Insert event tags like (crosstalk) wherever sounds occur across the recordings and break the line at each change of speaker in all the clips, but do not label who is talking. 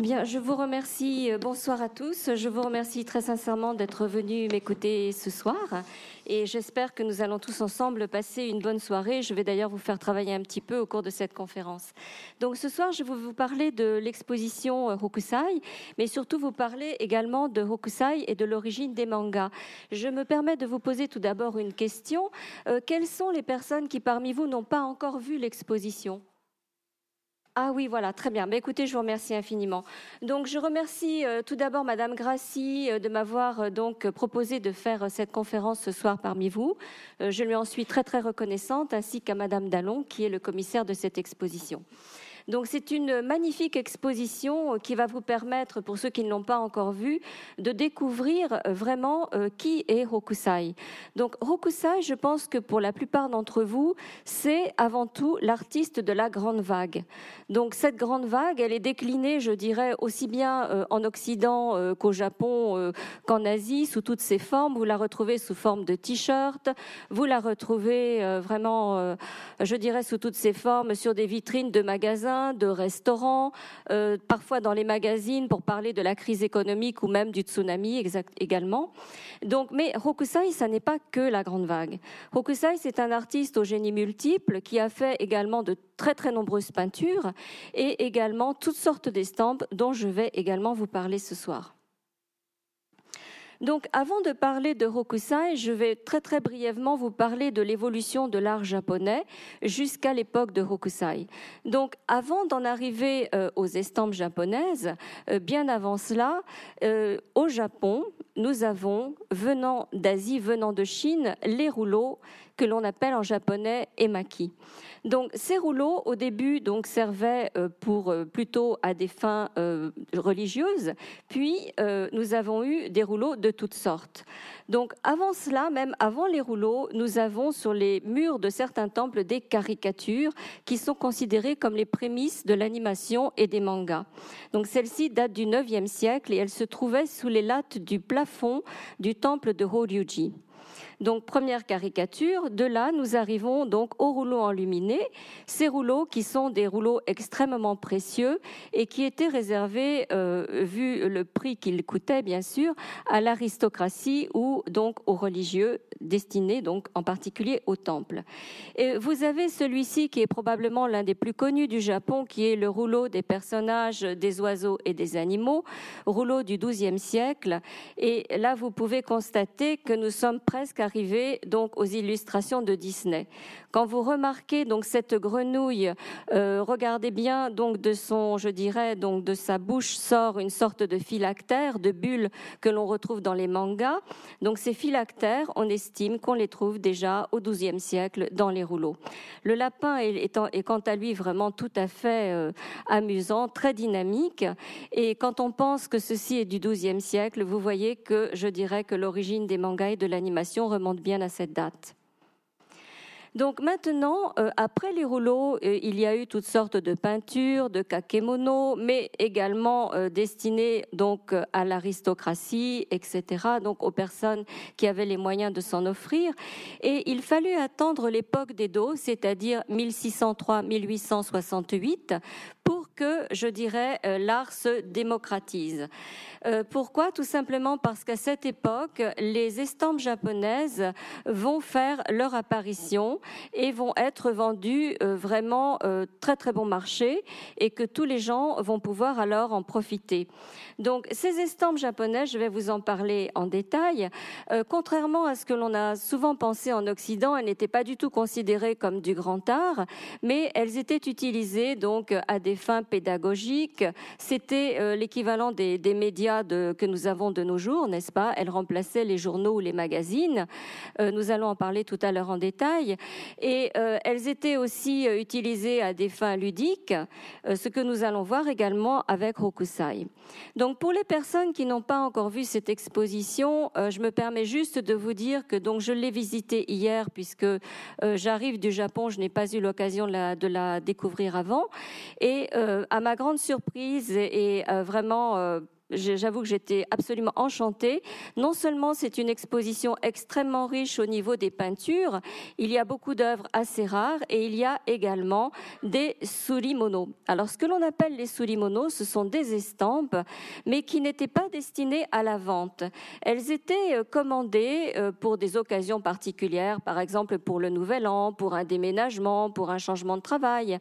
Bien, je vous remercie. Euh, bonsoir à tous. Je vous remercie très sincèrement d'être venus m'écouter ce soir. Et j'espère que nous allons tous ensemble passer une bonne soirée. Je vais d'ailleurs vous faire travailler un petit peu au cours de cette conférence. Donc ce soir, je vais vous parler de l'exposition euh, Hokusai, mais surtout vous parler également de Hokusai et de l'origine des mangas. Je me permets de vous poser tout d'abord une question. Euh, quelles sont les personnes qui parmi vous n'ont pas encore vu l'exposition? Ah oui, voilà, très bien. Mais écoutez, je vous remercie infiniment. Donc, je remercie euh, tout d'abord Madame Grassi euh, de m'avoir euh, donc proposé de faire cette conférence ce soir parmi vous. je lui en suis très très reconnaissante, ainsi qu'à Madame Dallon, qui est le commissaire de cette exposition. Donc c'est une magnifique exposition qui va vous permettre, pour ceux qui ne l'ont pas encore vue, de découvrir vraiment euh, qui est Hokusai. Donc Hokusai, je pense que pour la plupart d'entre vous, c'est avant tout l'artiste de la grande vague. Donc cette grande vague, elle est déclinée, je dirais, aussi bien euh, en Occident euh, qu'au Japon, qu'en Asie, sous toutes ses formes. Vous la retrouvez sous forme de t-shirt, vous la retrouvez vraiment, je dirais, sous toutes ses formes sur des vitrines de magasins de restaurants, euh, parfois dans les magazines pour parler de la crise économique ou même du tsunami également. Donc, mais Hokusai, ça n'est pas que la grande vague. Hokusai, c'est un artiste au génie multiple qui a fait également de très très nombreuses peintures et également toutes sortes d'estampes dont je vais également vous parler ce soir. Donc, avant de parler de Hokusai, je vais très très brièvement vous parler de l'évolution de l'art japonais jusqu'à l'époque de Hokusai. Donc, avant d'en arriver euh, aux estampes japonaises, euh, bien avant cela, euh, au Japon, nous avons, venant d'Asie, venant de Chine, les rouleaux que l'on appelle en japonais emaki. Donc ces rouleaux au début donc servaient euh, pour euh, plutôt à des fins euh, religieuses, puis nous avons eu des rouleaux de toutes sortes. Donc avant cela, même avant les rouleaux, nous avons sur les murs de certains temples des caricatures qui sont considérées comme les prémices de l'animation et des mangas. Donc celle-ci date du 9e siècle et elle se trouvait sous les lattes du du temple de Horyuji. Donc première caricature, de là nous arrivons donc aux rouleaux enluminés, ces rouleaux qui sont des rouleaux extrêmement précieux et qui étaient réservés, euh, vu le prix qu'ils coûtaient bien sûr, à l'aristocratie ou donc aux religieux destinés donc en particulier au temple. Et vous avez celui-ci qui est probablement l'un des plus connus du Japon, qui est le rouleau des personnages des oiseaux et des animaux, rouleau du XIIe siècle. Et là vous pouvez constater que nous sommes presque arriver donc aux illustrations de Disney. Quand vous remarquez donc cette grenouille, euh, regardez bien donc de son, je dirais donc de sa bouche sort une sorte de phylactère, de bulle que l'on retrouve dans les mangas. Donc ces phylactères, on estime qu'on les trouve déjà au XIIe siècle dans les rouleaux. Le lapin est, est, quant à lui vraiment tout à fait euh, amusant, très dynamique. Et quand on pense que ceci est du XIIe siècle, vous voyez que je dirais que l'origine des mangas et de l'animation remonte bien à cette date. Donc maintenant, euh, après les rouleaux, euh, il y a eu toutes sortes de peintures, de kakemono, mais également euh, destinées donc à l'aristocratie, etc. Donc aux personnes qui avaient les moyens de s'en offrir. Et il fallut attendre l'époque d'Edo, c'est-à-dire 1603-1868, pour que, je dirais, l'art se démocratise. pourquoi? Tout simplement parce qu'à cette époque, les estampes japonaises vont faire leur apparition et vont être vendus euh, vraiment euh, très très bon marché et que tous les gens vont pouvoir alors en profiter. Donc ces estampes japonaises, je vais vous en parler en détail. Euh, contrairement à ce que l'on a souvent pensé en Occident, elles n'étaient pas du tout considérées comme du grand art, mais elles étaient utilisées donc à des fins pédagogiques. C'était l'équivalent des, médias que nous avons de nos jours, n'est-ce pas? Elles remplaçaient les journaux ou les magazines. nous allons en parler tout à l'heure en détail et euh, elles étaient aussi euh, utilisées à des fins ludiques, euh, ce que nous allons voir également avec Hokusai. Donc pour les personnes qui n'ont pas encore vu cette exposition, je me permets juste de vous dire que donc je l'ai visitée hier puisque j'arrive du Japon, je n'ai pas eu l'occasion de la, découvrir avant et à ma grande surprise et, et vraiment j'avoue que j'étais absolument enchantée. Non seulement c'est une exposition extrêmement riche au niveau des peintures, il y a beaucoup d'œuvres assez rares et il y a également des surimono. Alors ce que l'on appelle les surimono, ce sont des estampes, mais qui n'étaient pas destinées à la vente. Elles étaient euh, commandées euh, pour des occasions particulières, par exemple pour le Nouvel An, pour un déménagement, pour un changement de travail.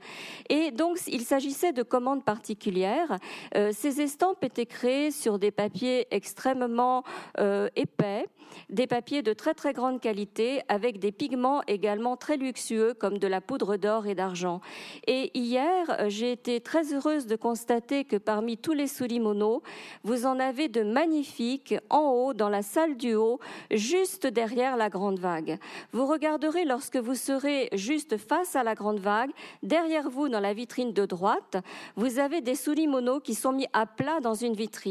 Et donc il s'agissait de commandes particulières. Euh, ces estampes étaient créées sur des papiers extrêmement épais, des papiers de très très grande qualité, avec des pigments également très luxueux comme de la poudre d'or et d'argent. Et hier, j'ai été très heureuse de constater que parmi tous les surimono, vous en avez de magnifiques en haut, dans la salle du haut, juste derrière la grande vague. Vous regarderez lorsque vous serez juste face à la grande vague, derrière vous, dans la vitrine de droite, vous avez des surimono qui sont mis à plat dans une vitrine.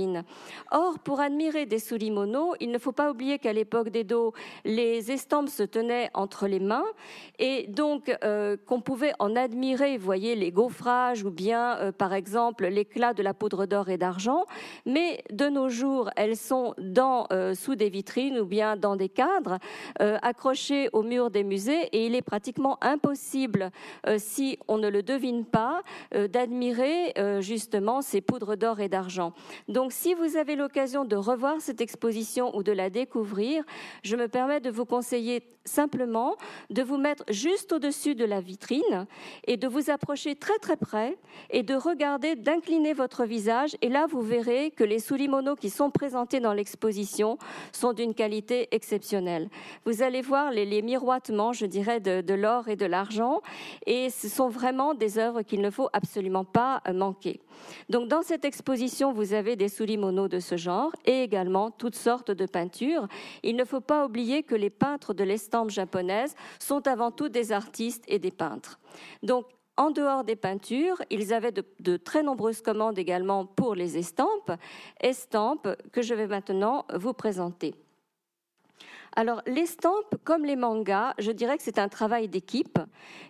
Or, pour admirer des surimono, il ne faut pas oublier qu'à l'époque d'Edo, les estampes se tenaient entre les mains et donc euh, qu'on pouvait en admirer, vous voyez, les gaufrages ou bien, euh, par exemple, l'éclat de la poudre d'or et d'argent. Mais de nos jours, elles sont dans, euh, sous des vitrines ou bien dans des cadres, accrochées au mur des musées et il est pratiquement impossible, si on ne le devine pas, d'admirer justement ces poudres d'or et d'argent. Donc si vous avez l'occasion de revoir cette exposition ou de la découvrir, je me permets de vous conseiller simplement de vous mettre juste au-dessus de la vitrine et de vous approcher très très près et de regarder, d'incliner votre visage. Et là, vous verrez que les soulimonos qui sont présentés dans l'exposition sont d'une qualité exceptionnelle. Vous allez voir les, miroitements, je dirais, de, l'or et de l'argent. Et ce sont vraiment des œuvres qu'il ne faut absolument pas manquer. Donc, dans cette exposition, vous avez des soulimonos de ce genre et également toutes sortes de peintures. Il ne faut pas oublier que les peintres de l'estampe japonaise sont avant tout des artistes et des peintres. Donc, en dehors des peintures, ils avaient de, très nombreuses commandes également pour les estampes, estampes que je vais maintenant vous présenter. Alors, l'estampe, comme les mangas, je dirais que c'est un travail d'équipe.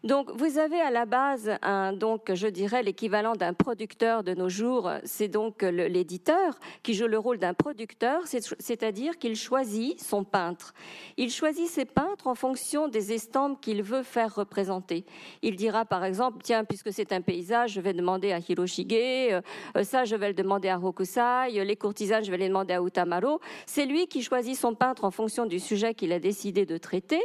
Donc, vous avez à la base donc, je dirais, l'équivalent d'un producteur de nos jours. C'est donc l'éditeur qui joue le rôle d'un producteur, c'est-à-dire qu'il choisit son peintre. Il choisit ses peintres en fonction des estampes qu'il veut faire représenter. Il dira, par exemple, tiens, puisque c'est un paysage, je vais demander à Hiroshige, euh, ça, je vais le demander à Hokusai, les courtisanes, je vais les demander à Utamaro. C'est lui qui choisit son peintre en fonction du sujet sujet qu'il a décidé de traiter.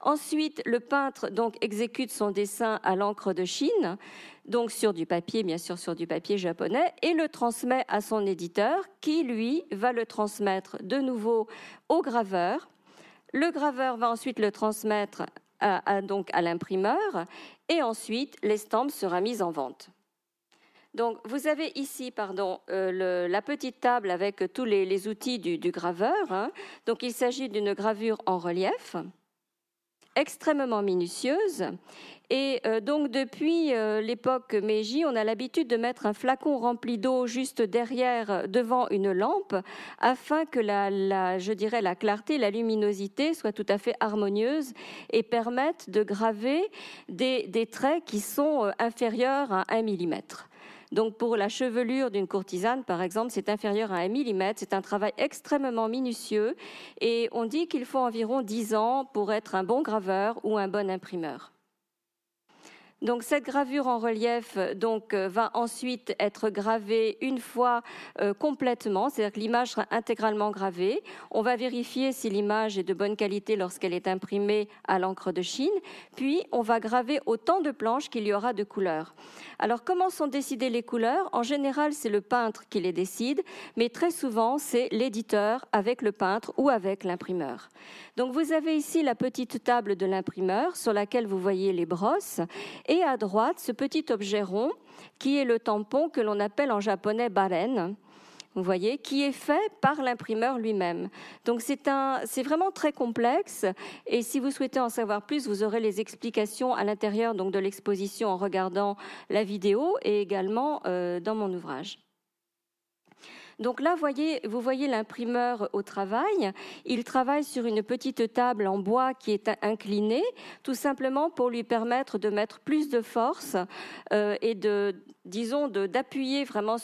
Ensuite, le peintre donc exécute son dessin à l'encre de Chine, donc sur du papier, bien sûr sur du papier japonais, et le transmet à son éditeur, qui lui va le transmettre de nouveau au graveur. Le graveur va ensuite le transmettre à, donc à l'imprimeur, et ensuite l'estampe sera mise en vente. Donc, vous avez ici, euh, la petite table avec tous les, outils du, graveur. Hein. Donc, il s'agit d'une gravure en relief, extrêmement minutieuse. Et euh, donc, depuis euh, l'époque Meiji, on a l'habitude de mettre un flacon rempli d'eau juste derrière, devant une lampe, afin que la, je dirais, la clarté, la luminosité soit tout à fait harmonieuse et permette de graver des, traits qui sont inférieurs à 1 mm. Donc pour la chevelure d'une courtisane, par exemple, c'est inférieur à un millimètre. C'est un travail extrêmement minutieux et on dit qu'il faut environ 10 ans pour être un bon graveur ou un bon imprimeur. Donc cette gravure en relief donc euh, va ensuite être gravée une fois euh, complètement, c'est-à-dire que l'image sera intégralement gravée. On va vérifier si l'image est de bonne qualité lorsqu'elle est imprimée à l'encre de Chine, puis on va graver autant de planches qu'il y aura de couleurs. Alors comment sont décidées les couleurs? En général, c'est le peintre qui les décide, mais très souvent, c'est l'éditeur avec le peintre ou avec l'imprimeur. Donc vous avez ici la petite table de l'imprimeur sur laquelle vous voyez les brosses et à droite ce petit objet rond qui est le tampon que l'on appelle en japonais baren. Vous voyez, qui est fait par l'imprimeur lui-même. Donc c'est un, c'est vraiment très complexe. Et si vous souhaitez en savoir plus, vous aurez les explications à l'intérieur donc de l'exposition en regardant la vidéo et également euh, dans mon ouvrage. Donc là, vous voyez l'imprimeur au travail. Il travaille sur une petite table en bois qui est inclinée, tout simplement pour lui permettre de mettre plus de force euh, et de, disons, d'appuyer vraiment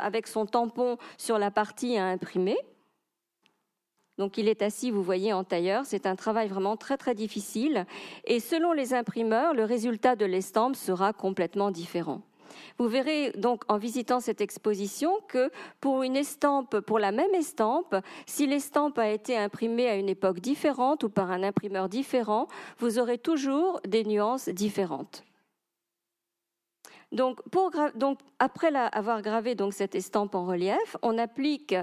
avec son tampon sur la partie à imprimer. Donc il est assis, vous voyez, en tailleur. C'est un travail vraiment très très difficile. Et selon les imprimeurs, le résultat de l'estampe sera complètement différent. Vous verrez donc en visitant cette exposition que pour une estampe, pour la même estampe, si l'estampe a été imprimée à une époque différente ou par un imprimeur différent, vous aurez toujours des nuances différentes. Donc, après avoir gravé cette estampe en relief, on applique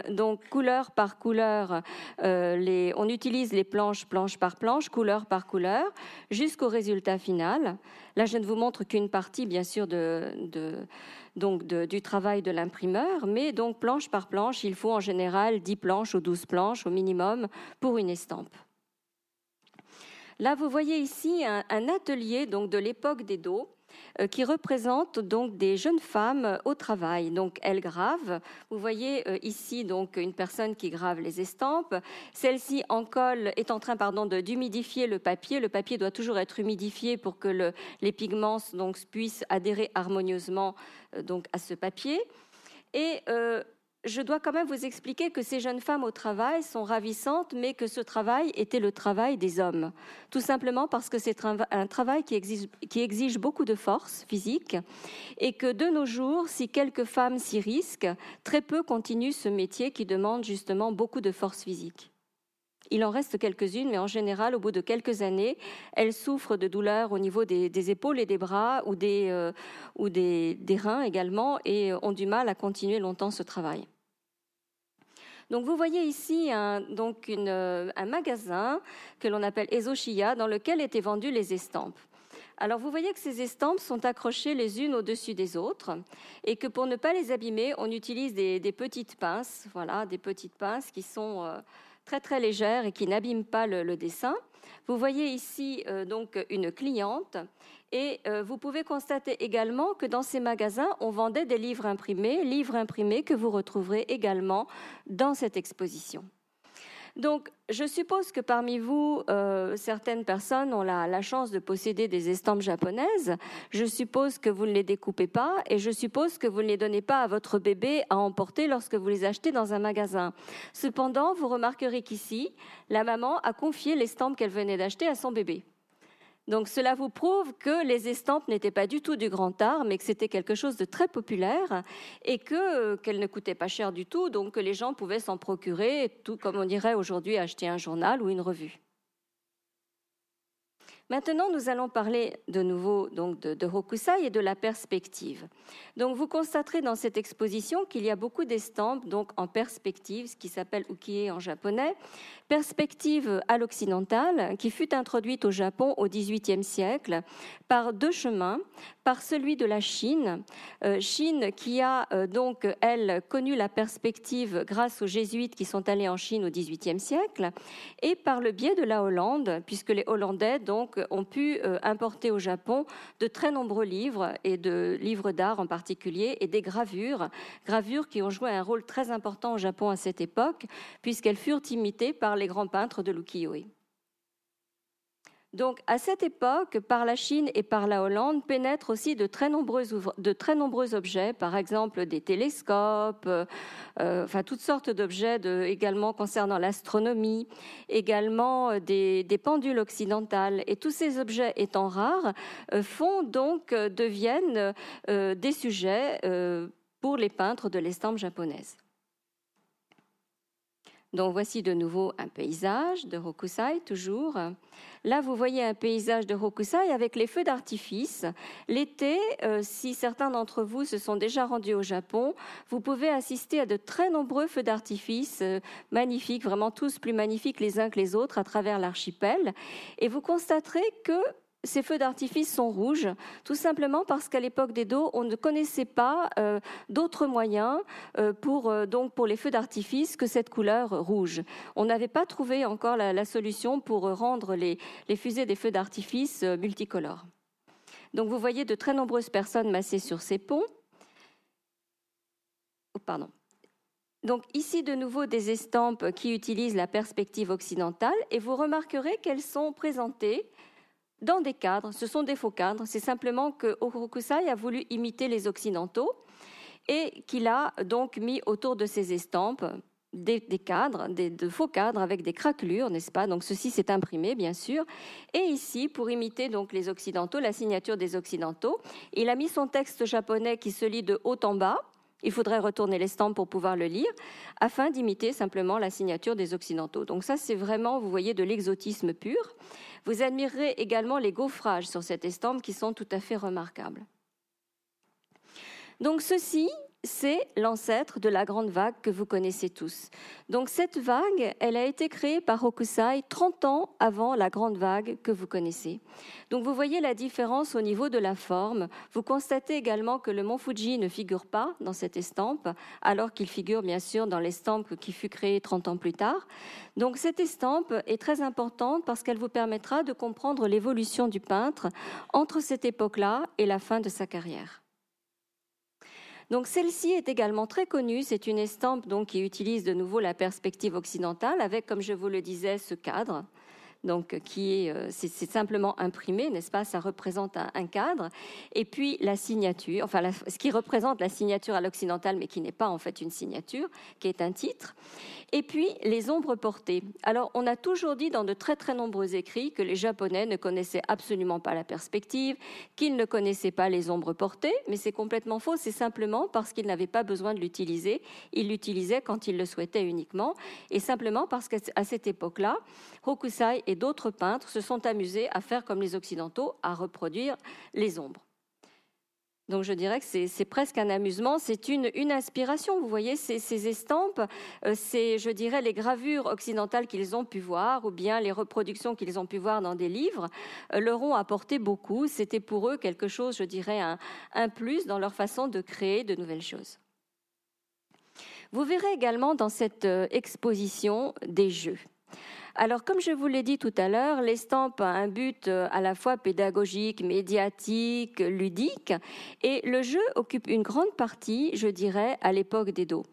couleur par couleur, euh, on utilise les planches planche par planche, couleur par couleur, jusqu'au résultat final. Là, je ne vous montre qu'une partie, bien sûr, du travail de l'imprimeur, mais planche par planche, il faut en général 10 planches ou 12 planches au minimum pour une estampe. Là, vous voyez ici un, atelier de l'époque des dos qui représente donc des jeunes femmes au travail. Donc elles gravent. Vous voyez euh, ici donc une personne qui grave les estampes. Celle-ci en colle est en train pardon d'humidifier le papier. Le papier doit toujours être humidifié pour que les pigments donc puissent adhérer harmonieusement euh, donc à ce papier. Et je dois quand même vous expliquer que ces jeunes femmes au travail sont ravissantes, mais que ce travail était le travail des hommes. Tout simplement parce que c'est un travail qui exige, beaucoup de force physique et que de nos jours, si quelques femmes s'y risquent, très peu continuent ce métier qui demande justement beaucoup de force physique. Il en reste quelques-unes, mais en général, au bout de quelques années, elles souffrent de douleurs au niveau des, épaules et des bras ou, euh, des reins également et ont du mal à continuer longtemps ce travail. Donc vous voyez ici un, donc euh, un magasin que l'on appelle Ezoshiya dans lequel étaient vendues les estampes. Alors vous voyez que ces estampes sont accrochées les unes au-dessus des autres et que pour ne pas les abîmer, on utilise des, petites pinces, voilà, des petites pinces qui sont euh, très très légères et qui n'abîment pas le, dessin. Vous voyez ici euh, donc une cliente et euh, vous pouvez constater également que dans ces magasins, on vendait des livres imprimés, livres imprimés que vous retrouverez également dans cette exposition. Donc, je suppose que parmi vous, euh, certaines personnes ont la, chance de posséder des estampes japonaises. Je suppose que vous ne les découpez pas et je suppose que vous ne les donnez pas à votre bébé à emporter lorsque vous les achetez dans un magasin. Cependant, vous remarquerez qu'ici, la maman a confié l'estampe qu'elle venait d'acheter à son bébé. Donc cela vous prouve que les estampes n'étaient pas du tout du grand art, mais que c'était quelque chose de très populaire et que euh, qu'elles ne coûtaient pas cher du tout, donc que les gens pouvaient s'en procurer, tout comme on dirait aujourd'hui acheter un journal ou une revue. Maintenant, nous allons parler de nouveau donc de, Hokusai et de la perspective. Donc, vous constaterez dans cette exposition qu'il y a beaucoup d'estampes en perspective, ce qui s'appelle ukie en japonais, perspective à l'occidental, qui fut introduite au Japon au XVIIIe siècle par deux chemins, par celui de la Chine, euh, Chine qui a euh, donc elle connu la perspective grâce aux jésuites qui sont allés en Chine au XVIIIe siècle, et par le biais de la Hollande, puisque les Hollandais donc ont pu euh, importer au Japon de très nombreux livres, et de livres d'art en particulier, et des gravures, gravures qui ont joué un rôle très important au Japon à cette époque, puisqu'elles furent imitées par les grands peintres de l'ukiyo-e. Donc, à cette époque, par la Chine et par la Hollande pénètrent aussi de très nombreux, objets, par exemple des télescopes, euh, enfin toutes sortes d'objets également concernant l'astronomie, également euh, des, pendules occidentales. Et tous ces objets étant rares, euh, font donc, deviennent des sujets pour les peintres de l'estampe japonaise. Donc voici de nouveau un paysage de Hokusai, toujours. Là, vous voyez un paysage de Hokusai avec les feux d'artifice. L'été, euh, si certains d'entre vous se sont déjà rendus au Japon, vous pouvez assister à de très nombreux feux d'artifice euh, magnifiques, vraiment tous plus magnifiques les uns que les autres à travers l'archipel. Et vous constaterez que ces feux d'artifice sont rouges, tout simplement parce qu'à l'époque des dos, on ne connaissait pas euh, d'autres moyens euh, pour, euh, donc pour les feux d'artifice que cette couleur rouge. On n'avait pas trouvé encore la, solution pour rendre les, fusées des feux d'artifice multicolores. Donc vous voyez de très nombreuses personnes massées sur ces ponts. Oh, pardon. donc ici de nouveau des estampes qui utilisent la perspective occidentale et vous remarquerez qu'elles sont présentées dans des cadres. Ce sont des faux cadres. C'est simplement que Hokusai a voulu imiter les occidentaux et qu'il a donc mis autour de ces estampes des, cadres, des, de faux cadres avec des craquelures, n'est-ce pas? Donc ceci s'est imprimé, bien sûr. Et ici, pour imiter donc les occidentaux, la signature des occidentaux, il a mis son texte japonais qui se lit de haut en bas. Il faudrait retourner l'estampe pour pouvoir le lire, afin d'imiter simplement la signature des occidentaux. Donc ça, c'est vraiment, vous voyez, de l'exotisme pur. Vous admirerez également les gaufrages sur cette estampe qui sont tout à fait remarquables. Donc ceci, c'est l'ancêtre de la grande vague que vous connaissez tous. Donc cette vague, elle a été créée par Hokusai 30 ans avant la grande vague que vous connaissez. Donc vous voyez la différence au niveau de la forme. Vous constatez également que le mont Fuji ne figure pas dans cette estampe, alors qu'il figure bien sûr dans l'estampe qui fut créée 30 ans plus tard. Donc cette estampe est très importante parce qu'elle vous permettra de comprendre l'évolution du peintre entre cette époque-là et la fin de sa carrière. Donc celle-ci est également très connue. C'est une estampe donc qui utilise de nouveau la perspective occidentale avec, comme je vous le disais, ce cadre donc qui est, euh, c'est, simplement imprimé, n'est-ce pas? Ça représente un, cadre. Et puis la signature, enfin ce qui représente la signature à l'occidental, mais qui n'est pas en fait une signature, qui est un titre. Et puis les ombres portées. Alors on a toujours dit dans de très très nombreux écrits que les Japonais ne connaissaient absolument pas la perspective, qu'ils ne connaissaient pas les ombres portées, mais c'est complètement faux. C'est simplement parce qu'ils n'avaient pas besoin de l'utiliser. Ils l'utilisaient quand ils le souhaitaient uniquement, et simplement parce qu'à cette époque-là, Hokusai et d'autres peintres se sont amusés à faire comme les Occidentaux, à reproduire les ombres. Donc je dirais que c'est presque un amusement, c'est une, inspiration. Vous voyez, ces, estampes, euh, c'est, je dirais, les gravures occidentales qu'ils ont pu voir, ou bien les reproductions qu'ils ont pu voir dans des livres, euh, leur ont apporté beaucoup. C'était pour eux quelque chose, je dirais, un plus dans leur façon de créer de nouvelles choses. Vous verrez également dans cette euh, exposition des jeux. Alors, comme je vous l'ai dit tout à l'heure, l'estampe a un but euh, à la fois pédagogique, médiatique, ludique, et le jeu occupe une grande partie, je dirais, à l'époque d'Edo.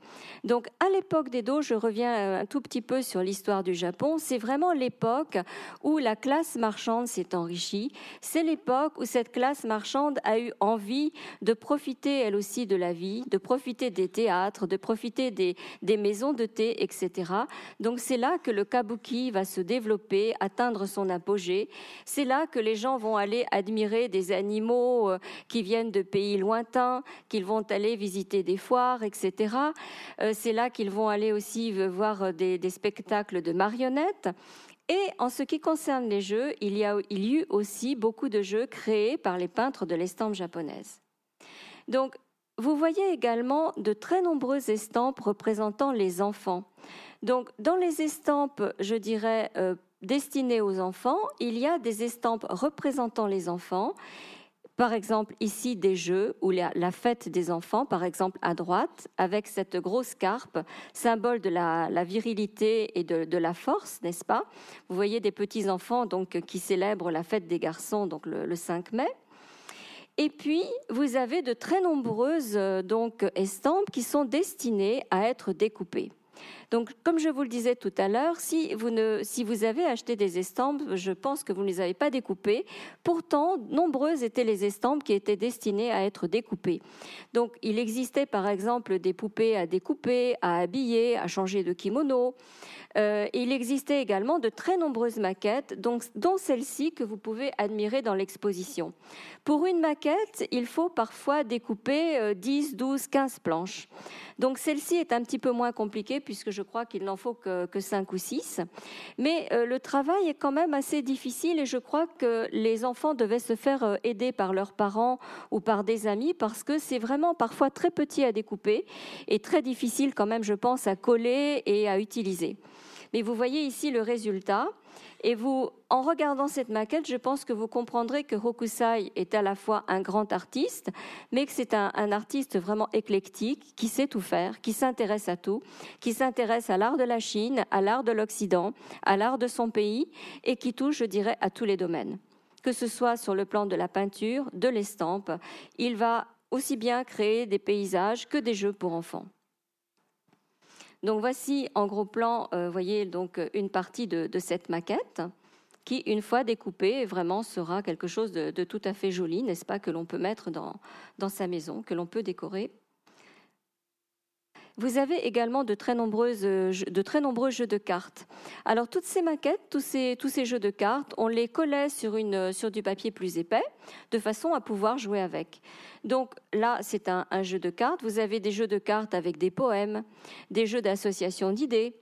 Donc, à l'époque d'Edo, je reviens euh, un tout petit peu sur l'histoire du Japon, c'est vraiment l'époque où la classe marchande s'est enrichie, c'est l'époque où cette classe marchande a eu envie de profiter elle aussi de la vie, de profiter des théâtres, de profiter des, des maisons de thé, etc. Donc, c'est là que le kabuki va se développer, atteindre son apogée. C'est là que les gens vont aller admirer des animaux euh, qui viennent de pays lointains, qu'ils vont aller visiter des foires, etc. Euh, c'est là qu'ils vont aller aussi voir des, spectacles de marionnettes. Et en ce qui concerne les jeux, il y, a, il y a eu aussi beaucoup de jeux créés par les peintres de l'estampe japonaise. Donc, vous voyez également de très nombreuses estampes représentant les enfants. Donc, dans les estampes, je dirais, euh, destinées aux enfants, il y a des estampes représentant les enfants. Par exemple, ici, des jeux ou la, fête des enfants, par exemple, à droite, avec cette grosse carpe, symbole de la, virilité et de, la force, n'est-ce pas? Vous voyez des petits enfants donc qui célèbrent la fête des garçons, donc le, 5 mai. Et puis, vous avez de très nombreuses euh, donc estampes qui sont destinées à être découpées. Donc, comme je vous le disais tout à l'heure, si vous, avez acheté des estampes, je pense que vous ne les avez pas découpées. Pourtant, nombreuses étaient les estampes qui étaient destinées à être découpées. Donc, il existait par exemple des poupées à découper, à habiller, à changer de kimono. Euh, il existait également de très nombreuses maquettes, dont celle-ci que vous pouvez admirer dans l'exposition. Pour une maquette, il faut parfois découper 10, 12, 15 planches. Donc celle-ci est un petit peu moins compliquée puisque je crois qu'il n'en faut que, que 5 ou 6. Mais euh, le travail est quand même assez difficile et je crois que les enfants devaient se faire euh, aider par leurs parents ou par des amis parce que c'est vraiment parfois très petit à découper et très difficile quand même, je pense, à coller et à utiliser. Mais vous voyez ici le résultat. Et vous, en regardant cette maquette, je pense que vous comprendrez que Hokusai est à la fois un grand artiste, mais que c'est un, artiste vraiment éclectique, qui sait tout faire, qui s'intéresse à tout, qui s'intéresse à l'art de la Chine, à l'art de l'Occident, à l'art de son pays, et qui touche, je dirais, à tous les domaines. Que ce soit sur le plan de la peinture, de l'estampe, il va aussi bien créer des paysages que des jeux pour enfants. Donc voici en gros plan, vous voyez donc une partie de, cette maquette qui, une fois découpée, vraiment sera quelque chose de, tout à fait joli, n'est-ce pas, que l'on peut mettre dans, dans sa maison, que l'on peut décorer. Vous avez également de très, nombreuses, de très nombreux jeux de cartes. Alors toutes ces maquettes, tous ces, jeux de cartes, on les collait sur, une, sur du papier plus épais de façon à pouvoir jouer avec. Donc là, c'est un jeu de cartes. Vous avez des jeux de cartes avec des poèmes, des jeux d'association d'idées,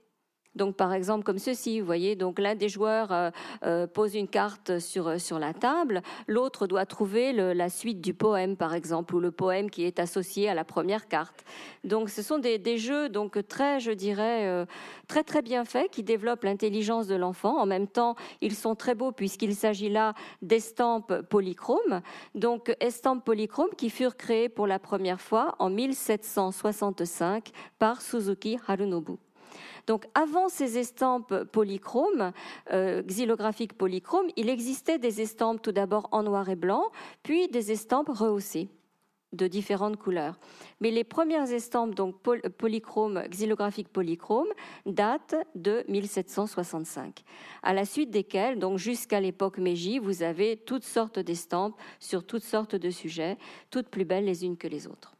donc, par exemple, comme ceci, vous voyez, donc l'un des joueurs euh, euh, pose une carte sur, euh, sur la table, l'autre doit trouver la suite du poème, par exemple, ou le poème qui est associé à la première carte. Donc, ce sont des, jeux donc très, je dirais, très très bien faits qui développent l'intelligence de l'enfant. En même temps, ils sont très beaux puisqu'il s'agit là d'estampes polychromes. Donc, estampes polychromes qui furent créées pour la première fois en 1765 par Suzuki Harunobu. Donc avant ces estampes polychromes, euh, xylographiques polychromes, il existait des estampes tout d'abord en noir et blanc, puis des estampes rehaussées de différentes couleurs. Mais les premières estampes, donc polychromes, xylographiques polychromes, datent de 1765. À la suite desquelles, donc jusqu'à l'époque Meiji, vous avez toutes sortes d'estampes sur toutes sortes de sujets, toutes plus belles les unes que les autres.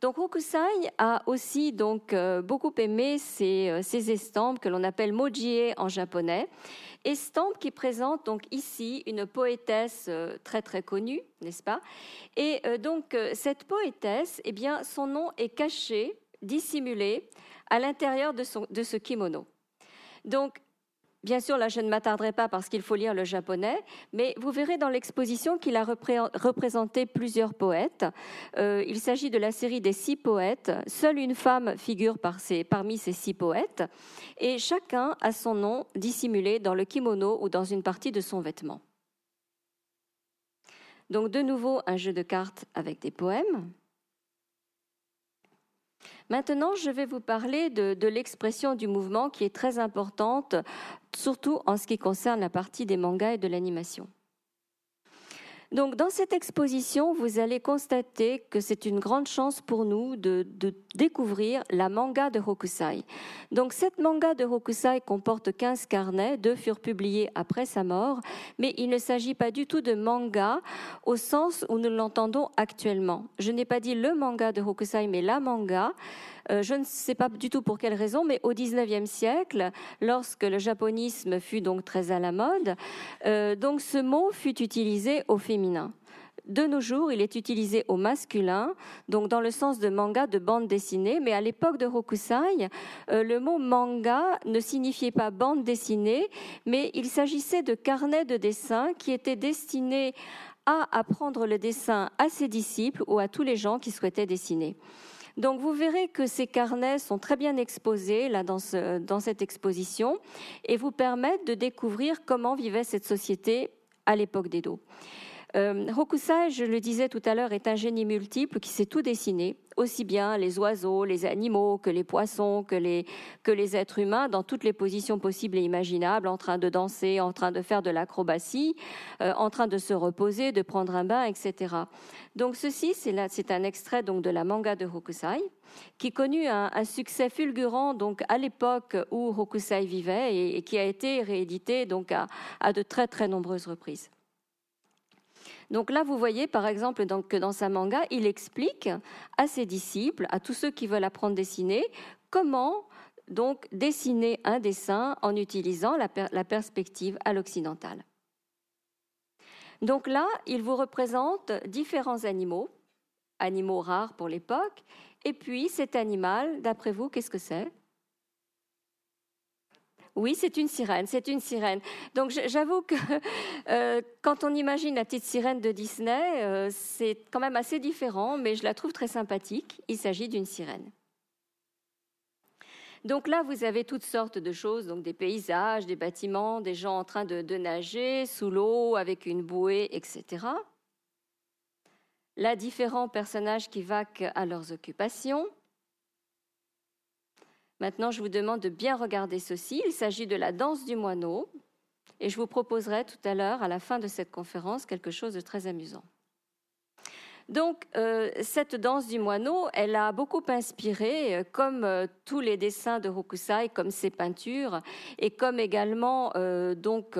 Donc Hokusai a aussi donc euh, beaucoup aimé euh, ces, estampes que l'on appelle mojie en japonais, estampes qui présentent donc ici une poétesse euh, très très connue, n'est-ce pas? Et donc cette poétesse, eh bien son nom est caché, dissimulé à l'intérieur de, de ce kimono. Donc Bien sûr, là, je ne m'attarderai pas parce qu'il faut lire le japonais, mais vous verrez dans l'exposition qu'il a représenté plusieurs poètes. Euh, il s'agit de la série des six poètes. Seule une femme figure parmi ces six poètes, et chacun a son nom dissimulé dans le kimono ou dans une partie de son vêtement. Donc, de nouveau, un jeu de cartes avec des poèmes. Maintenant, je vais vous parler de, l'expression du mouvement qui est très importante, surtout en ce qui concerne la partie des mangas et de l'animation. Donc, dans cette exposition, vous allez constater que c'est une grande chance pour nous de, découvrir la manga de Hokusai. Donc, cette manga de Hokusai comporte 15 carnets, deux furent publiés après sa mort, mais il ne s'agit pas du tout de manga au sens où nous l'entendons actuellement. Je n'ai pas dit le manga de Hokusai, mais la manga. Euh, je ne sais pas du tout pour quelle raison, mais au XIXe siècle, lorsque le japonisme fut donc très à la mode, euh, donc ce mot fut utilisé au féminin. De nos jours, il est utilisé au masculin, donc dans le sens de manga, de bande dessinée, mais à l'époque de Hokusai, euh, le mot manga ne signifiait pas bande dessinée, mais il s'agissait de carnets de dessin qui étaient destinés à apprendre le dessin à ses disciples ou à tous les gens qui souhaitaient dessiner. Donc vous verrez que ces carnets sont très bien exposés dans cette exposition et vous permettent de découvrir comment vivait cette société à l'époque d'Edo. Euh, Hokusai, je le disais tout à l'heure, est un génie multiple qui sait tout dessiner, aussi bien les oiseaux, les animaux, que les poissons, que les, que les êtres humains, dans toutes les positions possibles et imaginables, en train de danser, en train de faire de l'acrobatie, euh, en train de se reposer, de prendre un bain, etc. Donc ceci, c'est un extrait donc de la manga de Hokusai, qui connut un, succès fulgurant donc à l'époque où Hokusai vivait et, qui a été réédité donc à, à de très très nombreuses reprises. Donc là, vous voyez par exemple que dans sa manga, il explique à ses disciples, à tous ceux qui veulent apprendre à dessiner, comment dessiner un dessin en utilisant la, la perspective à l'occidental. Donc là, il vous représente différents animaux, animaux rares pour l'époque, et puis cet animal, d'après vous, qu'est-ce que c'est? Oui, c'est une sirène, c'est une sirène. Donc j'avoue que (laughs) euh, quand on imagine la petite sirène de Disney, euh, c'est quand même assez différent, mais je la trouve très sympathique. Il s'agit d'une sirène. Donc là, vous avez toutes sortes de choses, donc des paysages, des bâtiments, des gens en train de, de nager sous l'eau avec une bouée, etc. Là, différents personnages qui vaquent à leurs occupations. Maintenant, je vous demande de bien regarder ceci. Il s'agit de la danse du moineau. Et je vous proposerai tout à l'heure, à la fin de cette conférence, quelque chose de très amusant. Donc, euh, cette danse du moineau, elle a beaucoup inspiré, euh, comme euh, tous les dessins de Hokusai, comme ses peintures, et comme également donc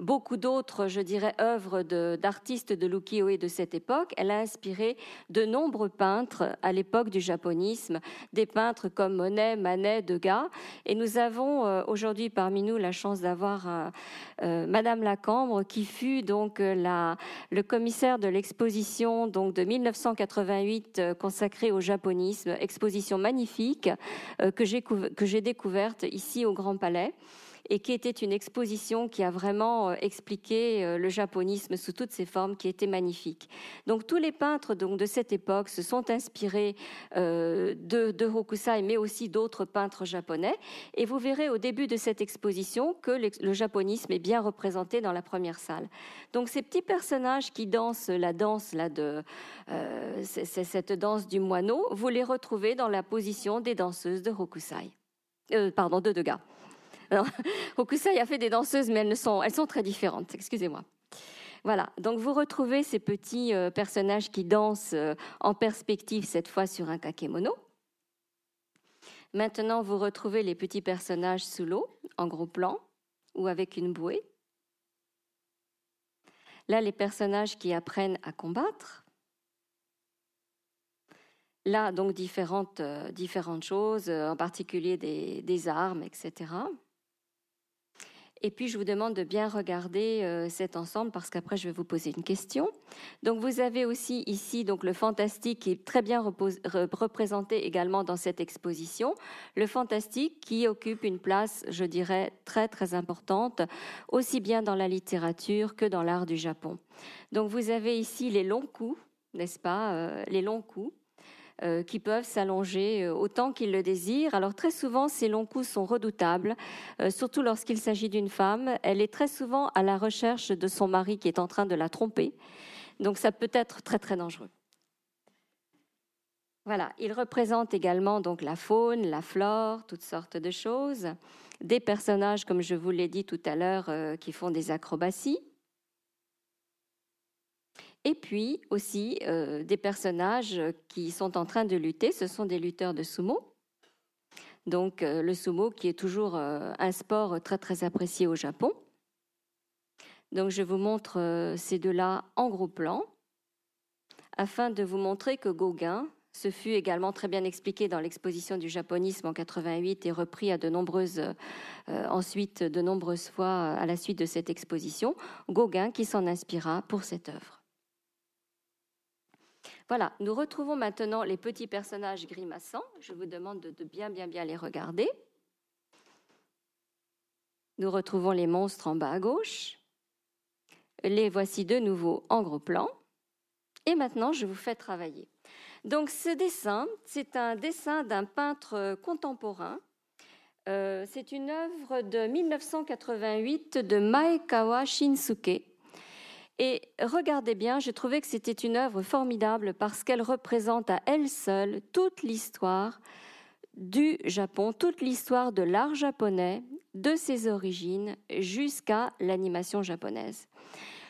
beaucoup d'autres, je dirais, œuvres d'artistes de, l'ukiyo-e de cette époque. Elle a inspiré de nombreux peintres à l'époque du japonisme, des peintres comme Monet, Manet, Degas. Et nous avons aujourd'hui parmi nous la chance d'avoir Madame Lacambre, qui fut donc la, le commissaire de l'exposition donc de 1988 euh, consacrée au japonisme, exposition magnifique euh, que j'ai découverte ici au Grand Palais et qui était une exposition qui a vraiment euh, expliqué euh, le japonisme sous toutes ses formes, qui était magnifique. Donc tous les peintres donc, de cette époque se sont inspirés euh, de, de, Hokusai, mais aussi d'autres peintres japonais. Et vous verrez au début de cette exposition que le, japonisme est bien représenté dans la première salle. Donc ces petits personnages qui dansent la danse là de cette danse du moineau, vous les retrouvez dans la position des danseuses de Hokusai. pardon, de Degas. Alors, (laughs) Hokusai a fait des danseuses, mais elles, sont, très différentes, excusez-moi. Voilà, donc vous retrouvez ces petits euh, personnages qui dansent euh, en perspective, cette fois sur un kakemono. Maintenant, vous retrouvez les petits personnages sous l'eau, en gros plan, ou avec une bouée. Là, les personnages qui apprennent à combattre. Là, donc, différentes, euh, choses, en particulier des armes, etc. Et puis, je vous demande de bien regarder euh, cet ensemble parce qu'après, je vais vous poser une question. Donc, vous avez aussi ici donc le fantastique qui est très bien représenté également dans cette exposition. Le fantastique qui occupe une place, je dirais, très très importante, aussi bien dans la littérature que dans l'art du Japon. Donc, vous avez ici les longs coups, n'est-ce pas, euh, les longs coups euh, qui peuvent s'allonger euh, autant qu'ils le désirent. Alors très souvent, ces longs coups sont redoutables, euh, surtout lorsqu'il s'agit d'une femme. Elle est très souvent à la recherche de son mari qui est en train de la tromper. Donc ça peut être très très dangereux. Voilà, il représente également donc la faune, la flore, toutes sortes de choses, des personnages comme je vous l'ai dit tout à l'heure qui font des acrobaties. Et puis aussi euh, des personnages qui sont en train de lutter, ce sont des lutteurs de sumo. Donc euh, le sumo qui est toujours euh, un sport très très apprécié au Japon. Donc je vous montre ces deux-là en gros plan afin de vous montrer que Gauguin, ce fut également très bien expliqué dans l'exposition du japonisme en 88 et repris à de nombreuses, ensuite de nombreuses fois à la suite de cette exposition. Gauguin qui s'en inspira pour cette œuvre. Voilà, nous retrouvons maintenant les petits personnages grimaçants. Je vous demande de, bien, bien, bien les regarder. Nous retrouvons les monstres en bas à gauche. Les voici de nouveau en gros plan. Et maintenant, je vous fais travailler. Donc, ce dessin, c'est un dessin d'un peintre contemporain. Euh, c'est une œuvre de 1988 de Maekawa Shinsuke. Et regardez bien, j'ai trouvé que c'était une œuvre formidable parce qu'elle représente à elle seule toute l'histoire du Japon, toute l'histoire de l'art japonais, de ses origines jusqu'à l'animation japonaise.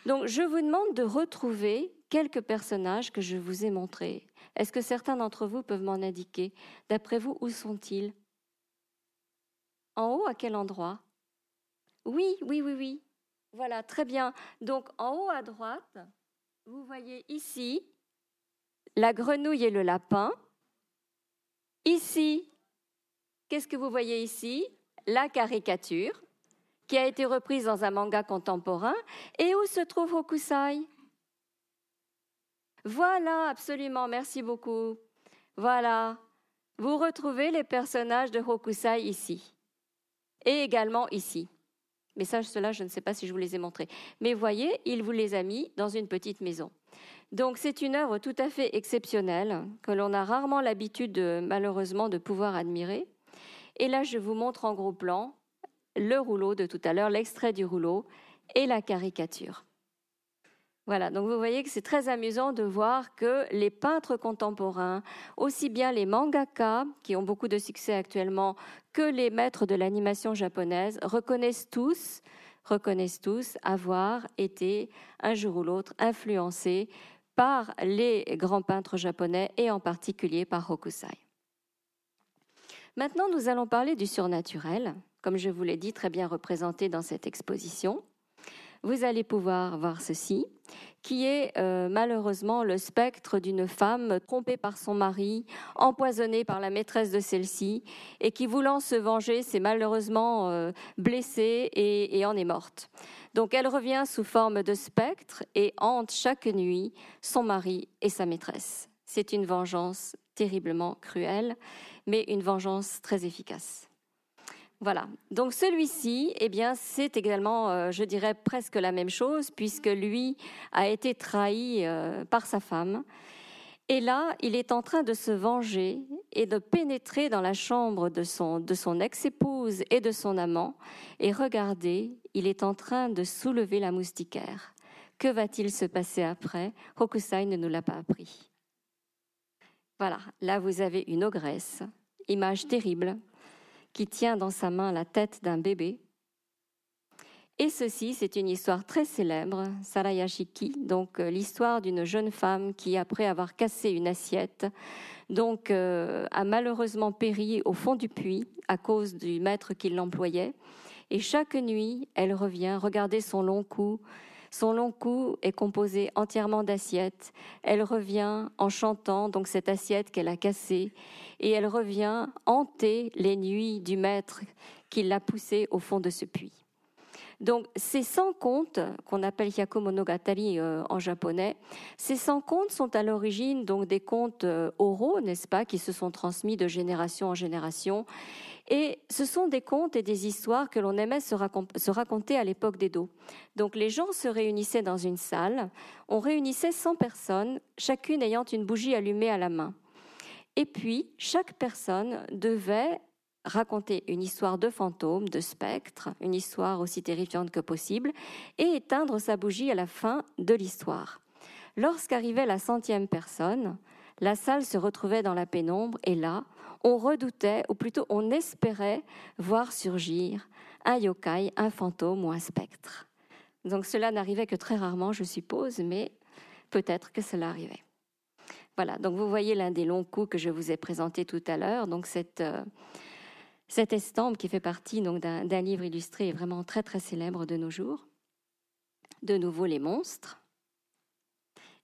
Donc je vous demande de retrouver quelques personnages que je vous ai montrés. Est-ce que certains d'entre vous peuvent m'en indiquer? D'après vous, où sont-ils? En haut, à quel endroit? Oui, oui, oui, oui. Voilà, très bien. Donc en haut à droite, vous voyez ici la grenouille et le lapin. Ici, qu'est-ce que vous voyez ici? La caricature qui a été reprise dans un manga contemporain. Et où se trouve Hokusai? Voilà, absolument, merci beaucoup. Voilà, vous retrouvez les personnages de Hokusai ici. Et également ici. Mais ça, cela, je ne sais pas si je vous les ai montrés. Mais voyez, il vous les a mis dans une petite maison. Donc c'est une œuvre tout à fait exceptionnelle que l'on a rarement l'habitude, malheureusement, de pouvoir admirer. Et là, je vous montre en gros plan le rouleau de tout à l'heure, l'extrait du rouleau et la caricature. Voilà, donc vous voyez que c'est très amusant de voir que les peintres contemporains, aussi bien les mangaka, qui ont beaucoup de succès actuellement, que les maîtres de l'animation japonaise, reconnaissent tous, reconnaissent tous avoir été un jour ou l'autre influencés par les grands peintres japonais et en particulier par Hokusai. Maintenant, nous allons parler du surnaturel, comme je vous l'ai dit, très bien représenté dans cette exposition. Vous allez pouvoir voir ceci, qui est euh, malheureusement le spectre d'une femme trompée par son mari, empoisonnée par la maîtresse de celle-ci, et qui, voulant se venger, s'est malheureusement euh, blessée et, et en est morte. Donc elle revient sous forme de spectre et hante chaque nuit son mari et sa maîtresse. C'est une vengeance terriblement cruelle mais une vengeance très efficace. Voilà. Donc celui-ci, eh bien, c'est également, euh, je dirais, presque la même chose, puisque lui a été trahi euh, par sa femme. Et là, il est en train de se venger et de pénétrer dans la chambre de son, de son ex-épouse et de son amant. Et regardez, il est en train de soulever la moustiquaire. Que va-t-il se passer après? Hokusai ne nous l'a pas appris. Voilà, là vous avez une ogresse image terrible, qui tient dans sa main la tête d'un bébé. Et ceci, c'est une histoire très célèbre, Sarayashiki, donc euh, l'histoire d'une jeune femme qui, après avoir cassé une assiette, donc euh, a malheureusement péri au fond du puits à cause du maître qui l'employait. Et chaque nuit, elle revient regarder son long cou son long cou est composé entièrement d'assiettes. Elle revient en chantant donc cette assiette qu'elle a cassée et elle revient hanter les nuits du maître qui l'a poussée au fond de ce puits. Donc ces 100 contes qu'on appelle Hyakumonogatari euh, en japonais, ces 100 contes sont à l'origine donc des contes euh, oraux, n'est-ce pas, qui se sont transmis de génération en génération et ce sont des contes et des histoires que l'on aimait se, raconter à l'époque d'Edo. Donc les gens se réunissaient dans une salle, on réunissait 100 personnes, chacune ayant une bougie allumée à la main. Et puis, chaque personne devait raconter une histoire de fantôme, de spectre, une histoire aussi terrifiante que possible, et éteindre sa bougie à la fin de l'histoire. Lorsqu'arrivait la centième personne, la salle se retrouvait dans la pénombre, et là, on redoutait, ou plutôt on espérait voir surgir un yokai, un fantôme ou un spectre. Donc cela n'arrivait que très rarement, je suppose, mais peut-être que cela arrivait. Voilà, donc vous voyez l'un des longs coups que je vous ai présenté tout à l'heure, donc cette, euh, cette estampe qui fait partie donc d'un livre illustré vraiment très très célèbre de nos jours. De nouveau les monstres.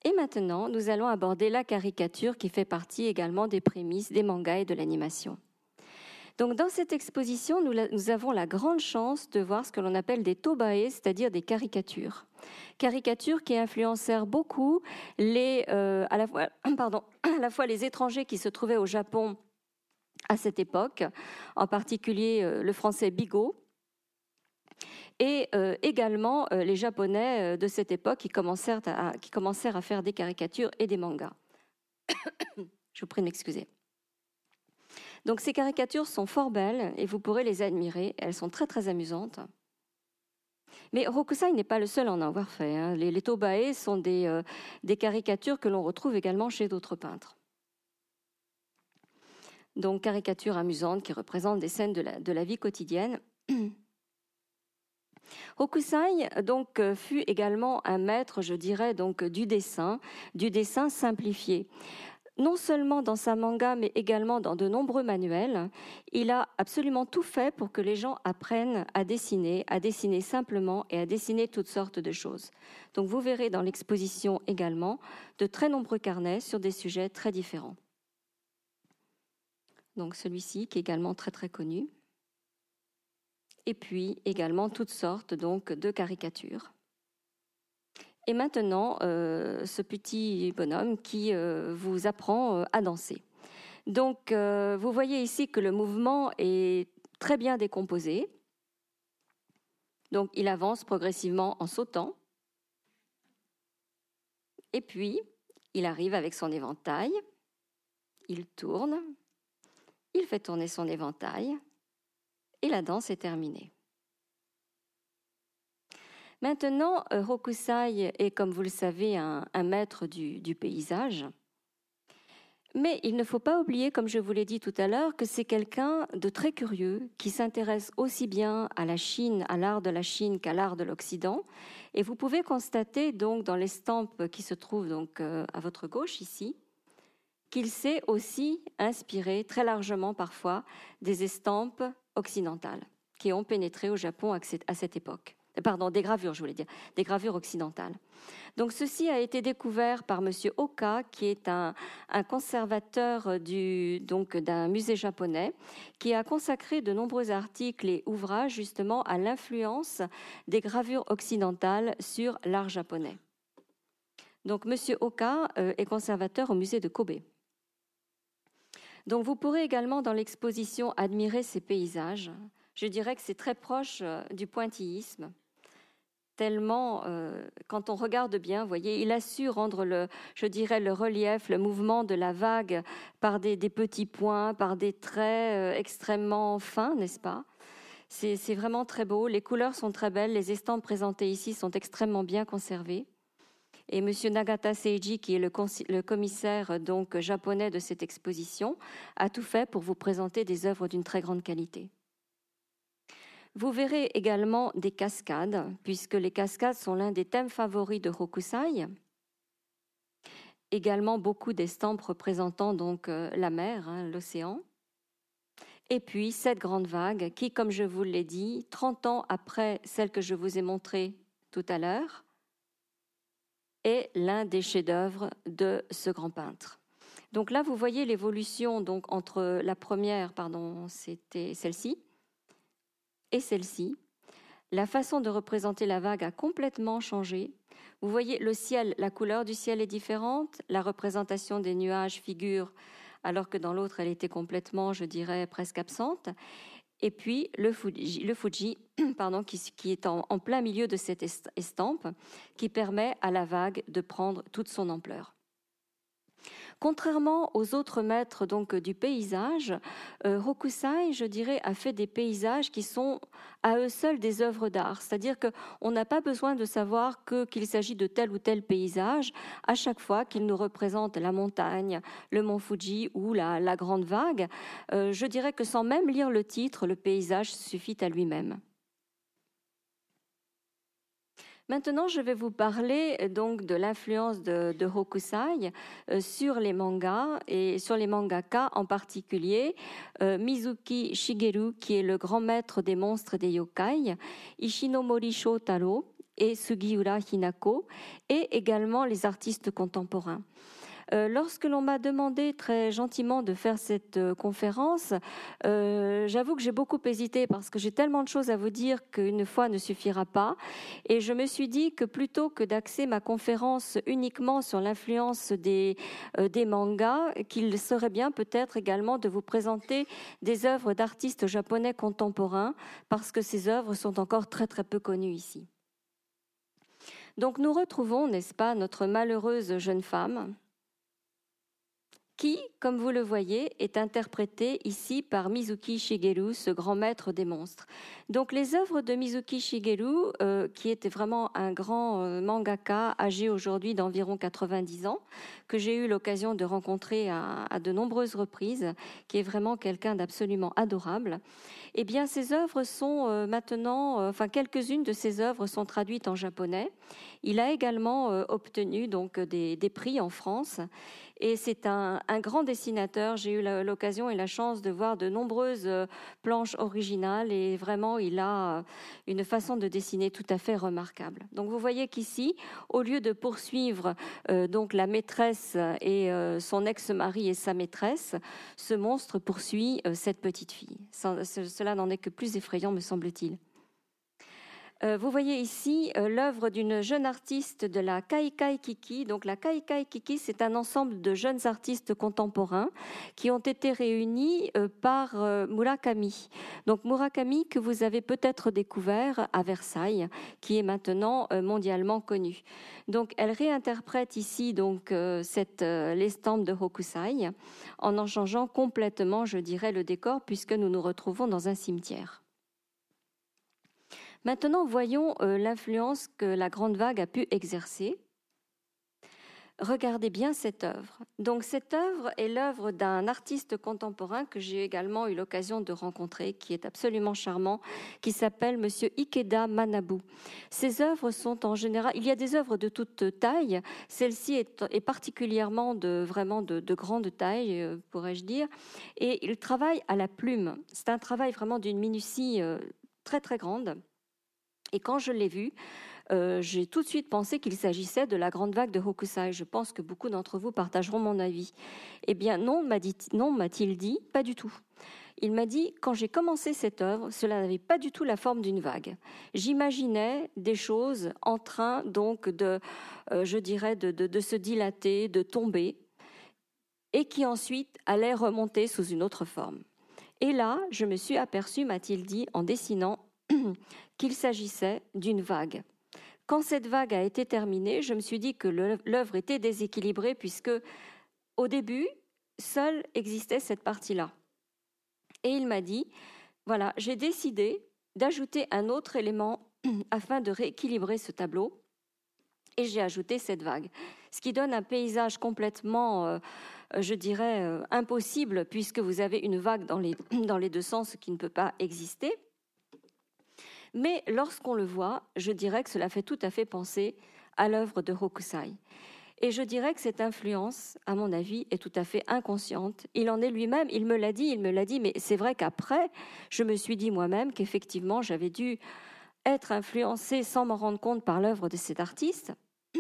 Et maintenant, nous allons aborder la caricature qui fait partie également des prémices des mangas et de l'animation. Donc, dans cette exposition, nous, avons la grande chance de voir ce que l'on appelle des tobae, c'est-à-dire des caricatures. Caricatures qui influencèrent beaucoup les, euh, à la fois (clears throat) (clears throat) les étrangers qui se trouvaient au Japon à cette époque, en particulier euh, le français Bigot, et euh, également euh, les Japonais de cette époque qui commencèrent, à, faire des caricatures et des mangas. (coughs) Je vous prie de m'excuser. Donc ces caricatures sont fort belles et vous pourrez les admirer. Elles sont très très amusantes. Mais Rokusai n'est pas le seul à en avoir fait. Hein. Les, les, Tobae sont des caricatures que l'on retrouve également chez d'autres peintres. Donc caricatures amusantes qui représentent des scènes de la, de la vie quotidienne. (clears throat) Hokusai donc euh, fut également un maître, je dirais donc du dessin, du dessin simplifié. Non seulement dans sa manga, mais également dans de nombreux manuels, il a absolument tout fait pour que les gens apprennent à dessiner, à dessiner simplement et à dessiner toutes sortes de choses. Donc vous verrez dans l'exposition également de très nombreux carnets sur des sujets très différents. Donc celui-ci qui est également très très connu et puis également toutes sortes donc de caricatures. Et maintenant, euh, ce petit bonhomme qui euh, vous apprend euh, à danser. Donc, vous voyez ici que le mouvement est très bien décomposé. Donc, il avance progressivement en sautant. Et puis, il arrive avec son éventail. Il tourne. Il fait tourner son éventail et la danse est terminée. Maintenant, euh, Hokusai est, comme vous le savez, un, maître du, paysage. Mais il ne faut pas oublier, comme je vous l'ai dit tout à l'heure, que c'est quelqu'un de très curieux qui s'intéresse aussi bien à la Chine, à l'art de la Chine qu'à l'art de l'Occident. Et vous pouvez constater donc dans l'estampe qui se trouve donc euh, à votre gauche ici, qu'il s'est aussi inspiré très largement parfois des estampes occidentales qui ont pénétré au Japon à cette époque. Pardon, des gravures, je voulais dire, des gravures occidentales. Donc ceci a été découvert par M. Oka, qui est un, conservateur d'un musée japonais, qui a consacré de nombreux articles et ouvrages justement à l'influence des gravures occidentales sur l'art japonais. Donc M. Oka euh, est conservateur au musée de Kobe. Donc vous pourrez également dans l'exposition admirer ces paysages. Je dirais que c'est très proche euh, du pointillisme tellement, euh, quand on regarde bien, vous voyez, il a su rendre le, je dirais, le relief, le mouvement de la vague par des, petits points, par des traits euh, extrêmement fins, n'est-ce pas? C'est vraiment très beau. Les couleurs sont très belles. Les estampes présentées ici sont extrêmement bien conservées. Et M. Nagata Seiji, qui est le, commissaire donc japonais de cette exposition, a tout fait pour vous présenter des œuvres d'une très grande qualité. Vous verrez également des cascades, puisque les cascades sont l'un des thèmes favoris de Hokusai. Également beaucoup d'estampes représentant donc euh, la mer, hein, l'océan. Et puis cette grande vague qui, comme je vous l'ai dit, 30 ans après celle que je vous ai montrée tout à l'heure, est l'un des chefs-d'œuvre de ce grand peintre. Donc là, vous voyez l'évolution donc entre la première, pardon, c'était celle-ci, et celle-ci. La façon de représenter la vague a complètement changé. Vous voyez, le ciel, la couleur du ciel est différente, la représentation des nuages figure alors que dans l'autre, elle était complètement, je dirais, presque absente. Et puis le Fuji, (clears throat) qui, est en, plein milieu de cette estampe, qui permet à la vague de prendre toute son ampleur. Contrairement aux autres maîtres donc du paysage, euh, Hokusai, je dirais, a fait des paysages qui sont à eux seuls des œuvres d'art. C'est-à-dire qu'on n'a pas besoin de savoir qu'il s'agit de tel ou tel paysage à chaque fois qu'il nous représente la montagne, le mont Fuji ou la, grande vague. Euh, je dirais que sans même lire le titre, le paysage suffit à lui-même. Maintenant, je vais vous parler euh, donc de l'influence de, Hokusai euh, sur les mangas et sur les mangaka en particulier euh, Mizuki Shigeru, qui est le grand maître des monstres des yokai, Ishinomori Shotaro et Sugiura Hinako, et également les artistes contemporains. Euh, lorsque l'on m'a demandé très gentiment de faire cette euh, conférence, euh, j'avoue que j'ai beaucoup hésité parce que j'ai tellement de choses à vous dire qu'une fois ne suffira pas. Et je me suis dit que plutôt que d'axer ma conférence uniquement sur l'influence des, des mangas, qu'il serait bien peut-être également de vous présenter des œuvres d'artistes japonais contemporains parce que ces œuvres sont encore très très peu connues ici. Donc nous retrouvons, n'est-ce pas, notre malheureuse jeune femme qui, comme vous le voyez, est interprété ici par Mizuki Shigeru, ce grand maître des monstres. Donc les œuvres de Mizuki Shigeru, euh, qui était vraiment un grand euh, mangaka âgé aujourd'hui d'environ 90 ans, que j'ai eu l'occasion de rencontrer à, de nombreuses reprises, qui est vraiment quelqu'un d'absolument adorable. Eh bien, ces œuvres sont euh, maintenant, enfin quelques-unes de ces œuvres sont traduites en japonais. Il a également obtenu donc des prix en France et c'est un, grand dessinateur. J'ai eu l'occasion et la chance de voir de nombreuses euh, planches originales et vraiment, il a euh, une façon de dessiner tout à fait remarquable. Donc, vous voyez qu'ici, au lieu de poursuivre euh, donc la maîtresse et son ex-mari et sa maîtresse, ce monstre poursuit cette petite fille. cela n'en est que plus effrayant, me semble-t-il. Euh, vous voyez ici euh, l'œuvre d'une jeune artiste de la Kaikai Kiki. Donc la Kaikai Kiki, c'est un ensemble de jeunes artistes contemporains qui ont été réunis euh, par Murakami. Donc Murakami que vous avez peut-être découvert à Versailles, qui est maintenant mondialement connu. Donc elle réinterprète ici donc cette l'estampe de Hokusai en en changeant complètement, je dirais, le décor puisque nous nous retrouvons dans un cimetière. Maintenant, voyons euh, l'influence que la grande vague a pu exercer. regardez bien cette œuvre. Donc cette œuvre est l'œuvre d'un artiste contemporain que j'ai également eu l'occasion de rencontrer, qui est absolument charmant, qui s'appelle Monsieur Ikeda Manabu. Ces œuvres sont en général, il y a des œuvres de toute taille. Celle-ci est, particulièrement de vraiment de, grande taille, euh, pourrais-je dire, et il travaille à la plume. C'est un travail vraiment d'une minutie euh, très très grande. Et quand je l'ai vu, euh, j'ai tout de suite pensé qu'il s'agissait de la grande vague de Hokusai. Je pense que beaucoup d'entre vous partageront mon avis. Eh bien, non, m'a-t-il dit, pas du tout. Il m'a dit, quand j'ai commencé cette œuvre, cela n'avait pas du tout la forme d'une vague. J'imaginais des choses en train, donc, de, euh, je dirais, de, de, se dilater, de tomber, et qui ensuite allaient remonter sous une autre forme. Et là, je me suis aperçu, m'a-t-il dit, en dessinant, (clears throat) qu'il s'agissait d'une vague. Quand cette vague a été terminée, je me suis dit que l'œuvre était déséquilibrée puisque au début, seule existait cette partie-là. Et il m'a dit, voilà, j'ai décidé d'ajouter un autre élément (clears throat) afin de rééquilibrer ce tableau. Et j'ai ajouté cette vague, ce qui donne un paysage complètement, euh, je dirais, euh, impossible, puisque vous avez une vague dans les, (clears throat) dans les deux sens qui ne peut pas exister. Mais lorsqu'on le voit, je dirais que cela fait tout à fait penser à l'œuvre de Hokusai. Et je dirais que cette influence, à mon avis, est tout à fait inconsciente. Il en est lui-même, il me l'a dit, il me l'a dit, mais c'est vrai qu'après, je me suis dit moi-même qu'effectivement, j'avais dû être influencée sans m'en rendre compte par l'œuvre de cet artiste. (clears throat)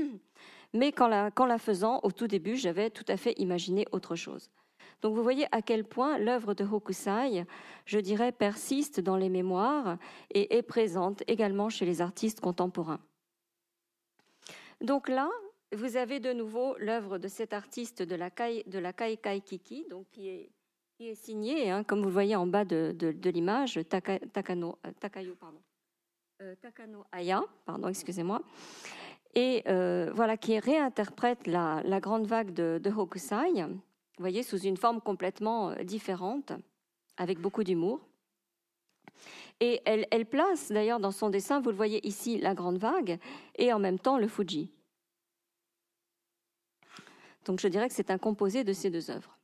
Mais qu'en la, la faisant, au tout début, j'avais tout à fait imaginé autre chose. Donc vous voyez à quel point l'œuvre de Hokusai, je dirais, persiste dans les mémoires et est présente également chez les artistes contemporains. Donc là, vous avez de nouveau l'œuvre de cet artiste de la, Kai, Kiki, donc qui est, qui hein, comme vous le voyez en bas de, l'image, Takano, euh. Euh, Takano Aya, et euh, voilà, qui réinterprète la, grande vague de Hokusai, vous voyez, sous une forme complètement euh, différente, avec beaucoup d'humour. Et elle, place d'ailleurs dans son dessin, vous le voyez ici, la grande vague et en même temps le Fuji. Donc je dirais que c'est un composé de ces deux œuvres.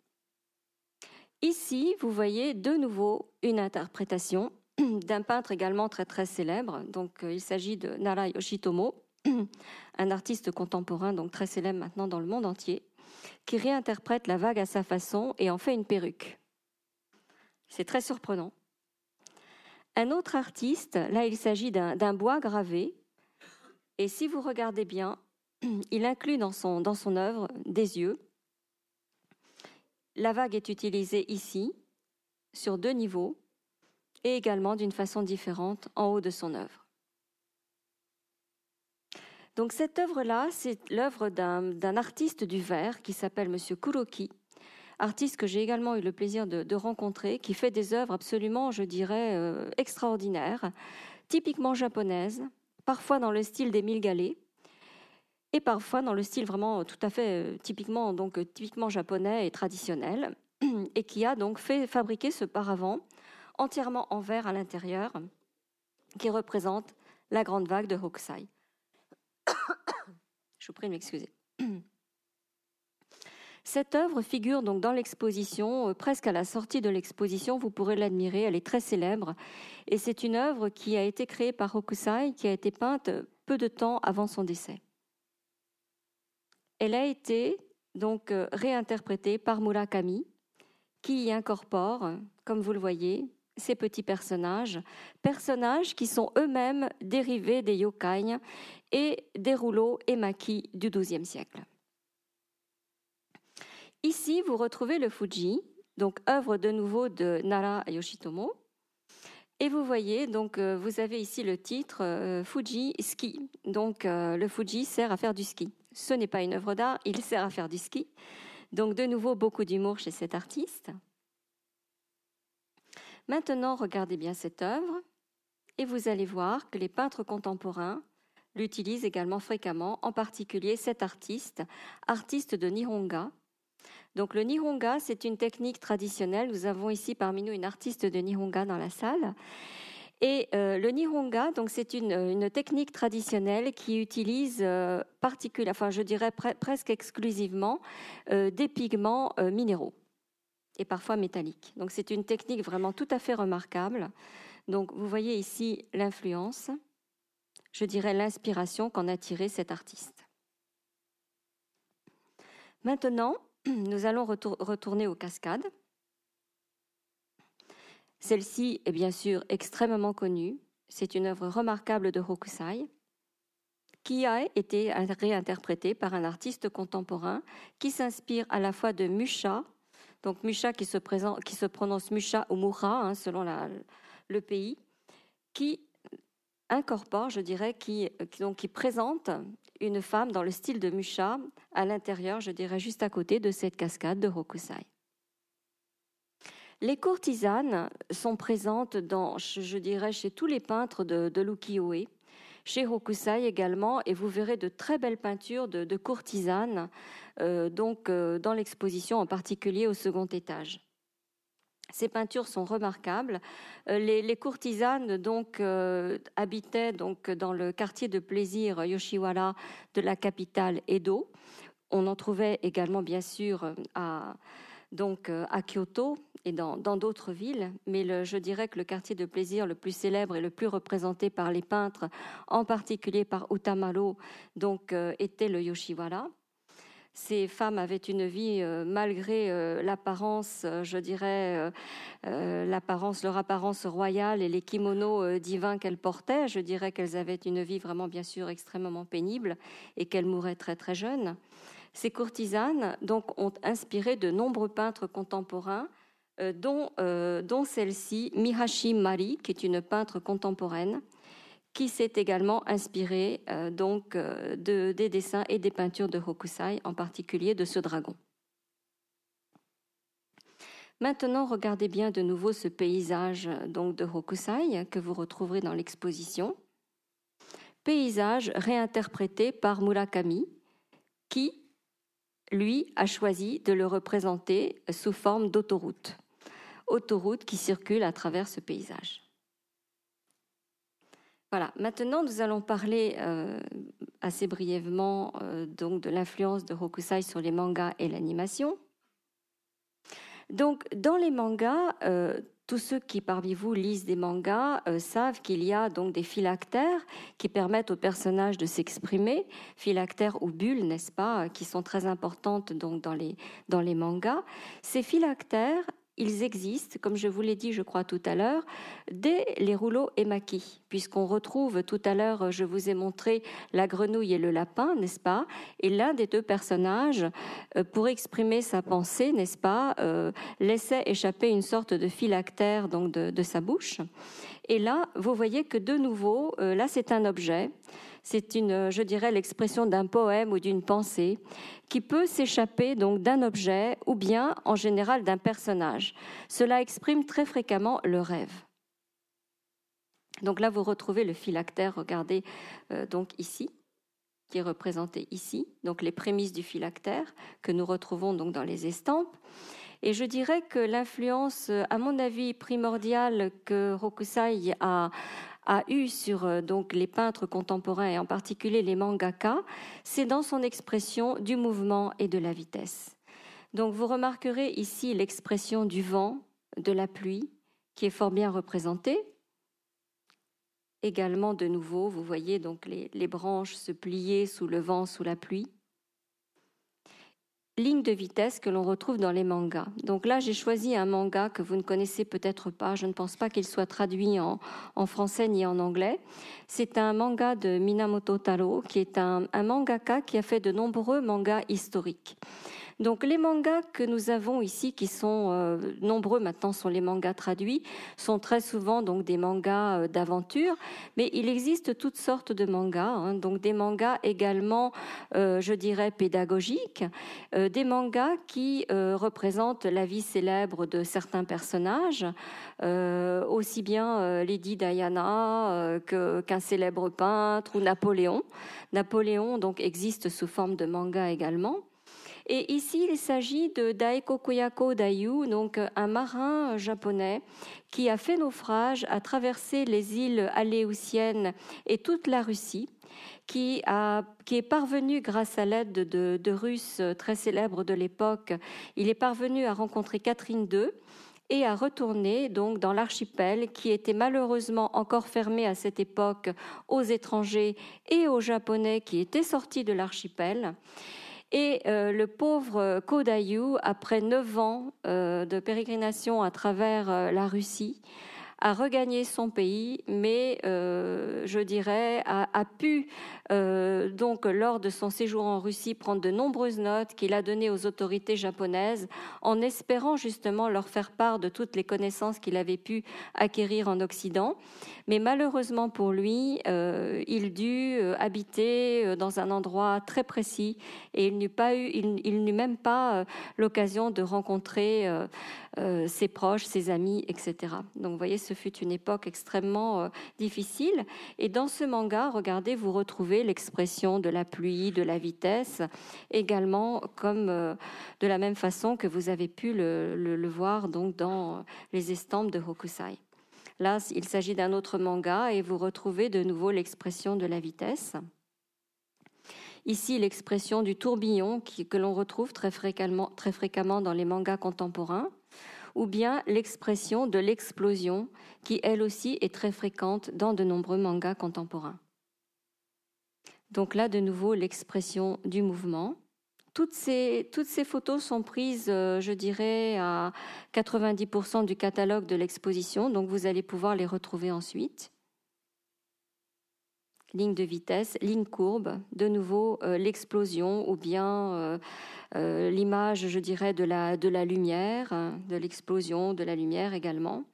Ici, vous voyez de nouveau une interprétation (clears throat) d'un peintre également très très célèbre. Donc euh, il s'agit de Nara Yoshitomo, (clears throat) un artiste contemporain donc très célèbre maintenant dans le monde entier qui réinterprète la vague à sa façon et en fait une perruque. C'est très surprenant. Un autre artiste, là il s'agit d'un bois gravé, et si vous regardez bien, (clears throat) il inclut dans son, dans son œuvre des yeux. La vague est utilisée ici, sur deux niveaux, et également d'une façon différente en haut de son œuvre. Donc cette œuvre-là, c'est l'œuvre d'un artiste du verre qui s'appelle Monsieur Kuroki, artiste que j'ai également eu le plaisir de, rencontrer, qui fait des œuvres absolument, je dirais, euh, extraordinaires, typiquement japonaises, parfois dans le style des mille galets, et parfois dans le style vraiment tout à fait euh, typiquement donc typiquement japonais et traditionnel, (clears throat) et qui a donc fait fabriquer ce paravent entièrement en verre à l'intérieur, qui représente la grande vague de Hokusai. Je vous prie de m'excuser. (clears throat) Cette œuvre figure donc dans l'exposition, euh, presque à la sortie de l'exposition, vous pourrez l'admirer, elle est très célèbre. Et c'est une œuvre qui a été créée par Hokusai, qui a été peinte peu de temps avant son décès. Elle a été donc euh, réinterprétée par Murakami, qui y incorpore, comme vous le voyez, ces petits personnages, personnages qui sont eux-mêmes dérivés des yokai et des rouleaux et maquis du XIIe siècle. Ici, vous retrouvez le Fuji, donc œuvre de nouveau de Nara Yoshitomo. Et vous voyez, donc euh, vous avez ici le titre euh, Fuji ski. Donc euh, le Fuji sert à faire du ski. Ce n'est pas une œuvre d'art, il sert à faire du ski. Donc de nouveau beaucoup d'humour chez cet artiste. Maintenant, regardez bien cette œuvre et vous allez voir que les peintres contemporains l'utilisent également fréquemment, en particulier cet artiste, artiste de Nihonga. Donc le Nihonga, c'est une technique traditionnelle. Nous avons ici parmi nous une artiste de Nihonga dans la salle. Et le nihonga, donc c'est une, technique traditionnelle qui utilise enfin je dirais presque exclusivement, des pigments minéraux et parfois métalliques. Donc c'est une technique vraiment tout à fait remarquable. Donc vous voyez ici l'influence, je dirais l'inspiration qu'en a tiré cet artiste. Maintenant, (clears throat) nous allons retourner aux cascades. Celle-ci est bien sûr extrêmement connue. C'est une œuvre remarquable de Hokusai qui a été réinterprétée par un artiste contemporain qui s'inspire à la fois de Musha, donc Musha qui se, prononce Musha ou Mura hein, selon le pays, qui incorpore, je dirais, qui, donc, qui présente une femme dans le style de Musha à l'intérieur, je dirais, juste à côté de cette cascade de Hokusai. Les courtisanes sont présentes dans, je dirais, chez tous les peintres de, de l'ukiyo-e, chez Hokusai également, et vous verrez de très belles peintures de, courtisanes euh, donc, euh, dans l'exposition, en particulier au second étage. Ces peintures sont remarquables. Euh, les, courtisanes donc habitaient donc dans le quartier de plaisir Yoshiwara de la capitale Edo. On en trouvait également bien sûr à donc euh, à Kyoto et dans d'autres villes, mais je dirais que le quartier de plaisir le plus célèbre et le plus représenté par les peintres, en particulier par Utamaro, donc euh, était le Yoshiwara. Ces femmes avaient une vie euh, malgré l'apparence, je dirais, l'apparence, leur apparence royale et les kimonos divins qu'elles portaient. Je dirais qu'elles avaient une vie vraiment, bien sûr, extrêmement pénible et qu'elles mouraient très très jeunes. Ces courtisanes donc, ont inspiré de nombreux peintres contemporains, euh, euh, dont, celle-ci, Mihashi Mari, qui est une peintre contemporaine, qui s'est également inspirée euh, donc, de, des dessins et des peintures de Hokusai, en particulier de ce dragon. Maintenant, regardez bien de nouveau ce paysage donc, de Hokusai que vous retrouverez dans l'exposition. Paysage réinterprété par Murakami, qui lui, a choisi de le représenter sous forme d'autoroute. Autoroute qui circule à travers ce paysage. Voilà, maintenant nous allons parler euh, assez brièvement euh, donc de l'influence de Hokusai sur les mangas et l'animation. Donc dans les mangas, euh, tous ceux qui parmi vous lisent des mangas euh, savent qu'il y a donc des phylactères qui permettent aux personnages de s'exprimer, phylactères ou bulles, n'est-ce pas, qui sont très importantes donc dans les, dans les mangas. Ces phylactères ils existent, comme je vous l'ai dit, je crois, tout à l'heure, dès les rouleaux Emaki, puisqu'on retrouve tout à l'heure, je vous ai montré la grenouille et le lapin, n'est-ce pas? Et l'un des deux personnages, euh, pour exprimer sa pensée, n'est-ce pas, euh, laissait échapper une sorte de phylactère donc de, sa bouche. Et là, vous voyez que de nouveau, euh, là, c'est un objet c'est une, je dirais, l'expression d'un poème ou d'une pensée qui peut s'échapper donc d'un objet ou bien, en général, d'un personnage. Cela exprime très fréquemment le rêve. Donc là, vous retrouvez le phylactère, regardez euh, donc ici, qui est représenté ici, donc les prémices du phylactère que nous retrouvons donc dans les estampes. Et je dirais que l'influence, à mon avis, primordiale que Rokusai a, a eu sur euh, donc les peintres contemporains et en particulier les mangaka, c'est dans son expression du mouvement et de la vitesse. Donc vous remarquerez ici l'expression du vent, de la pluie, qui est fort bien représentée. Également, de nouveau, vous voyez donc les branches se plier sous le vent, sous la pluie ligne de vitesse que l'on retrouve dans les mangas. Donc là, j'ai choisi un manga que vous ne connaissez peut-être pas. Je ne pense pas qu'il soit traduit en, français ni en anglais. C'est un manga de Minamoto Taro, qui est un, mangaka qui a fait de nombreux mangas historiques. Donc les mangas que nous avons ici, qui sont euh, nombreux maintenant, sont les mangas traduits, sont très souvent donc des mangas euh, d'aventure, mais il existe toutes sortes de mangas, hein. donc des mangas également, euh, je dirais, pédagogiques, des mangas qui représentent la vie célèbre de certains personnages, aussi bien Lady Diana qu'un célèbre peintre ou Napoléon. Napoléon donc existe sous forme de manga également. Et ici, il s'agit de Daiko Kuyako Dayu, donc un marin japonais qui a fait naufrage, a traversé les îles aléoutiennes et toute la Russie. Qui, a, qui, est parvenu, grâce à l'aide de, de, Russes très célèbres de l'époque, il est parvenu à rencontrer Catherine II et à retourner donc dans l'archipel qui était malheureusement encore fermé à cette époque aux étrangers et aux Japonais qui étaient sortis de l'archipel. Et euh, le pauvre Kodayu, après neuf ans euh, de pérégrination à travers euh, la Russie, a regagné son pays, mais je dirais a, pu euh, donc lors de son séjour en Russie prendre de nombreuses notes qu'il a données aux autorités japonaises en espérant justement leur faire part de toutes les connaissances qu'il avait pu acquérir en Occident. Mais malheureusement pour lui, euh, il dut euh, habiter dans un endroit très précis et il n'eut pas eu, il, n'eut même pas l'occasion de rencontrer ses proches, ses amis, etc. Donc vous voyez, ce fut une époque extrêmement difficile. Et dans ce manga, regardez, vous retrouvez l'expression de la pluie, de la vitesse, également comme euh, de la même façon que vous avez pu le, voir donc dans les estampes de Hokusai. Là, il s'agit d'un autre manga et vous retrouvez de nouveau l'expression de la vitesse. Ici, l'expression du tourbillon que l'on retrouve très fréquemment dans les mangas contemporains, ou bien l'expression de l'explosion qui, elle aussi, est très fréquente dans de nombreux mangas contemporains. Donc là, de nouveau, l'expression du mouvement. Toutes ces, photos sont prises, euh, je dirais, à 90% du catalogue de l'exposition, donc vous allez pouvoir les retrouver ensuite. Ligne de vitesse, ligne courbe, de nouveau euh, l'explosion ou bien euh, l'image, je dirais, de la, lumière, hein, de l'explosion de la lumière également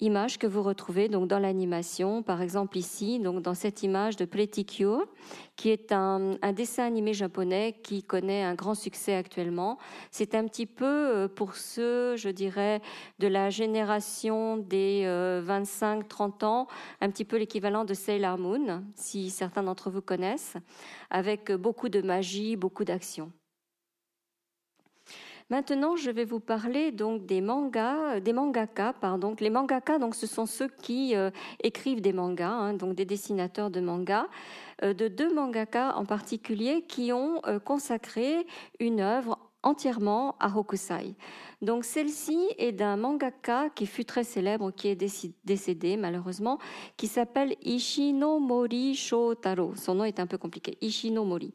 image que vous retrouvez donc dans l'animation, par exemple ici, donc dans cette image de Pletikyo, qui est un, dessin animé japonais qui connaît un grand succès actuellement. C'est un petit peu euh, pour ceux, je dirais, de la génération des 25-30 euh, ans, un petit peu l'équivalent de Sailor Moon, si certains d'entre vous connaissent, avec beaucoup de magie, beaucoup d'action. Maintenant, je vais vous parler donc des mangas, euh, des mangaka, pardon. Les mangaka, donc, ce sont ceux qui euh, écrivent des mangas, hein, donc des dessinateurs de mangas, euh, de deux mangaka en particulier qui ont consacré une œuvre entièrement à Hokusai. Donc celle-ci est d'un mangaka qui fut très célèbre, qui est décédé malheureusement, qui s'appelle Ishinomori Shotaro. Son nom est un peu compliqué, Ishinomori.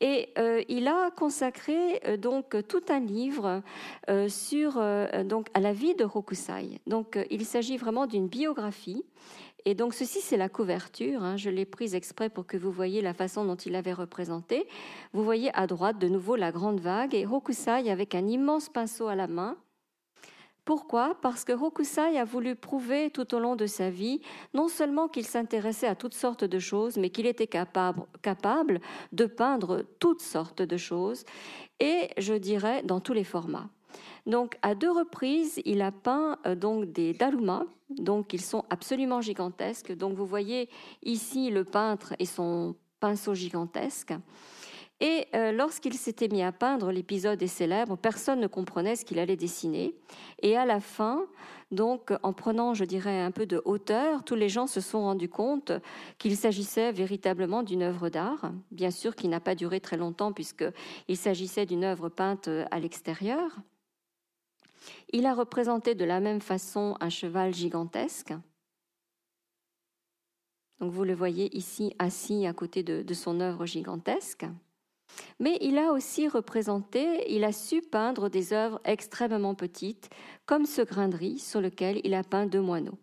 Et euh, il a consacré euh, donc tout un livre euh, sur donc à la vie de Hokusai. Donc il s'agit vraiment d'une biographie. Et donc ceci c'est la couverture. Hein. je l'ai prise exprès pour que vous voyez la façon dont il avait représenté. Vous voyez à droite de nouveau la grande vague et Hokusai avec un immense pinceau à la main pourquoi? Parce que Hokusai a voulu prouver tout au long de sa vie non seulement qu'il s'intéressait à toutes sortes de choses, mais qu'il était capable, de peindre toutes sortes de choses, et je dirais dans tous les formats. Donc à deux reprises, il a peint euh, donc des darumas, donc ils sont absolument gigantesques. Donc vous voyez ici le peintre et son pinceau gigantesque. Et euh, lorsqu'il s'était mis à peindre, l'épisode est célèbre, personne ne comprenait ce qu'il allait dessiner. Et à la fin, donc en prenant, je dirais, un peu de hauteur, tous les gens se sont rendus compte qu'il s'agissait véritablement d'une œuvre d'art, bien sûr qui n'a pas duré très longtemps puisqu'il s'agissait d'une œuvre peinte à l'extérieur. Il a représenté de la même façon un cheval gigantesque. Donc vous le voyez ici assis à côté de son œuvre gigantesque. Mais il a aussi représenté, il a su peindre des œuvres extrêmement petites, comme ce grain de riz sur lequel il a peint deux moineaux.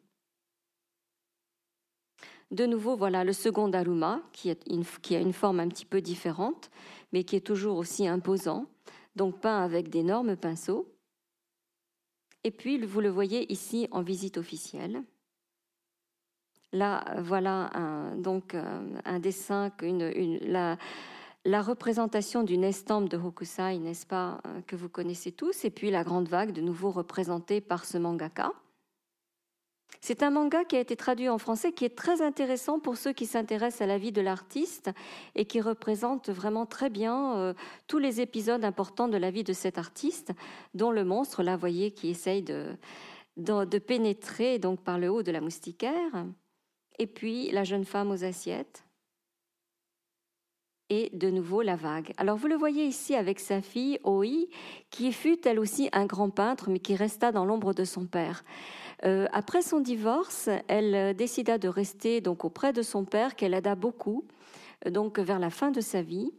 De nouveau, voilà le second Daruma, qui, a une forme un petit peu différente, mais qui est toujours aussi imposant, donc peint avec d'énormes pinceaux. Et puis, vous le voyez ici en visite officielle. Là, voilà un, donc euh, un dessin, une, la représentation d'une estampe de Hokusai, n'est-ce pas, euh, que vous connaissez tous, et puis la grande vague, de nouveau représentée par ce mangaka. C'est un manga qui a été traduit en français, qui est très intéressant pour ceux qui s'intéressent à la vie de l'artiste et qui représente vraiment très bien euh, tous les épisodes importants de la vie de cet artiste, dont le monstre, là, voyez, qui essaye de, de, pénétrer donc par le haut de la moustiquaire, et puis la jeune femme aux assiettes, et de nouveau la vague. Alors vous le voyez ici avec sa fille Oi, qui fut elle aussi un grand peintre, mais qui resta dans l'ombre de son père. Euh, après son divorce, elle décida de rester donc auprès de son père, qu'elle aida beaucoup, euh, donc vers la fin de sa vie.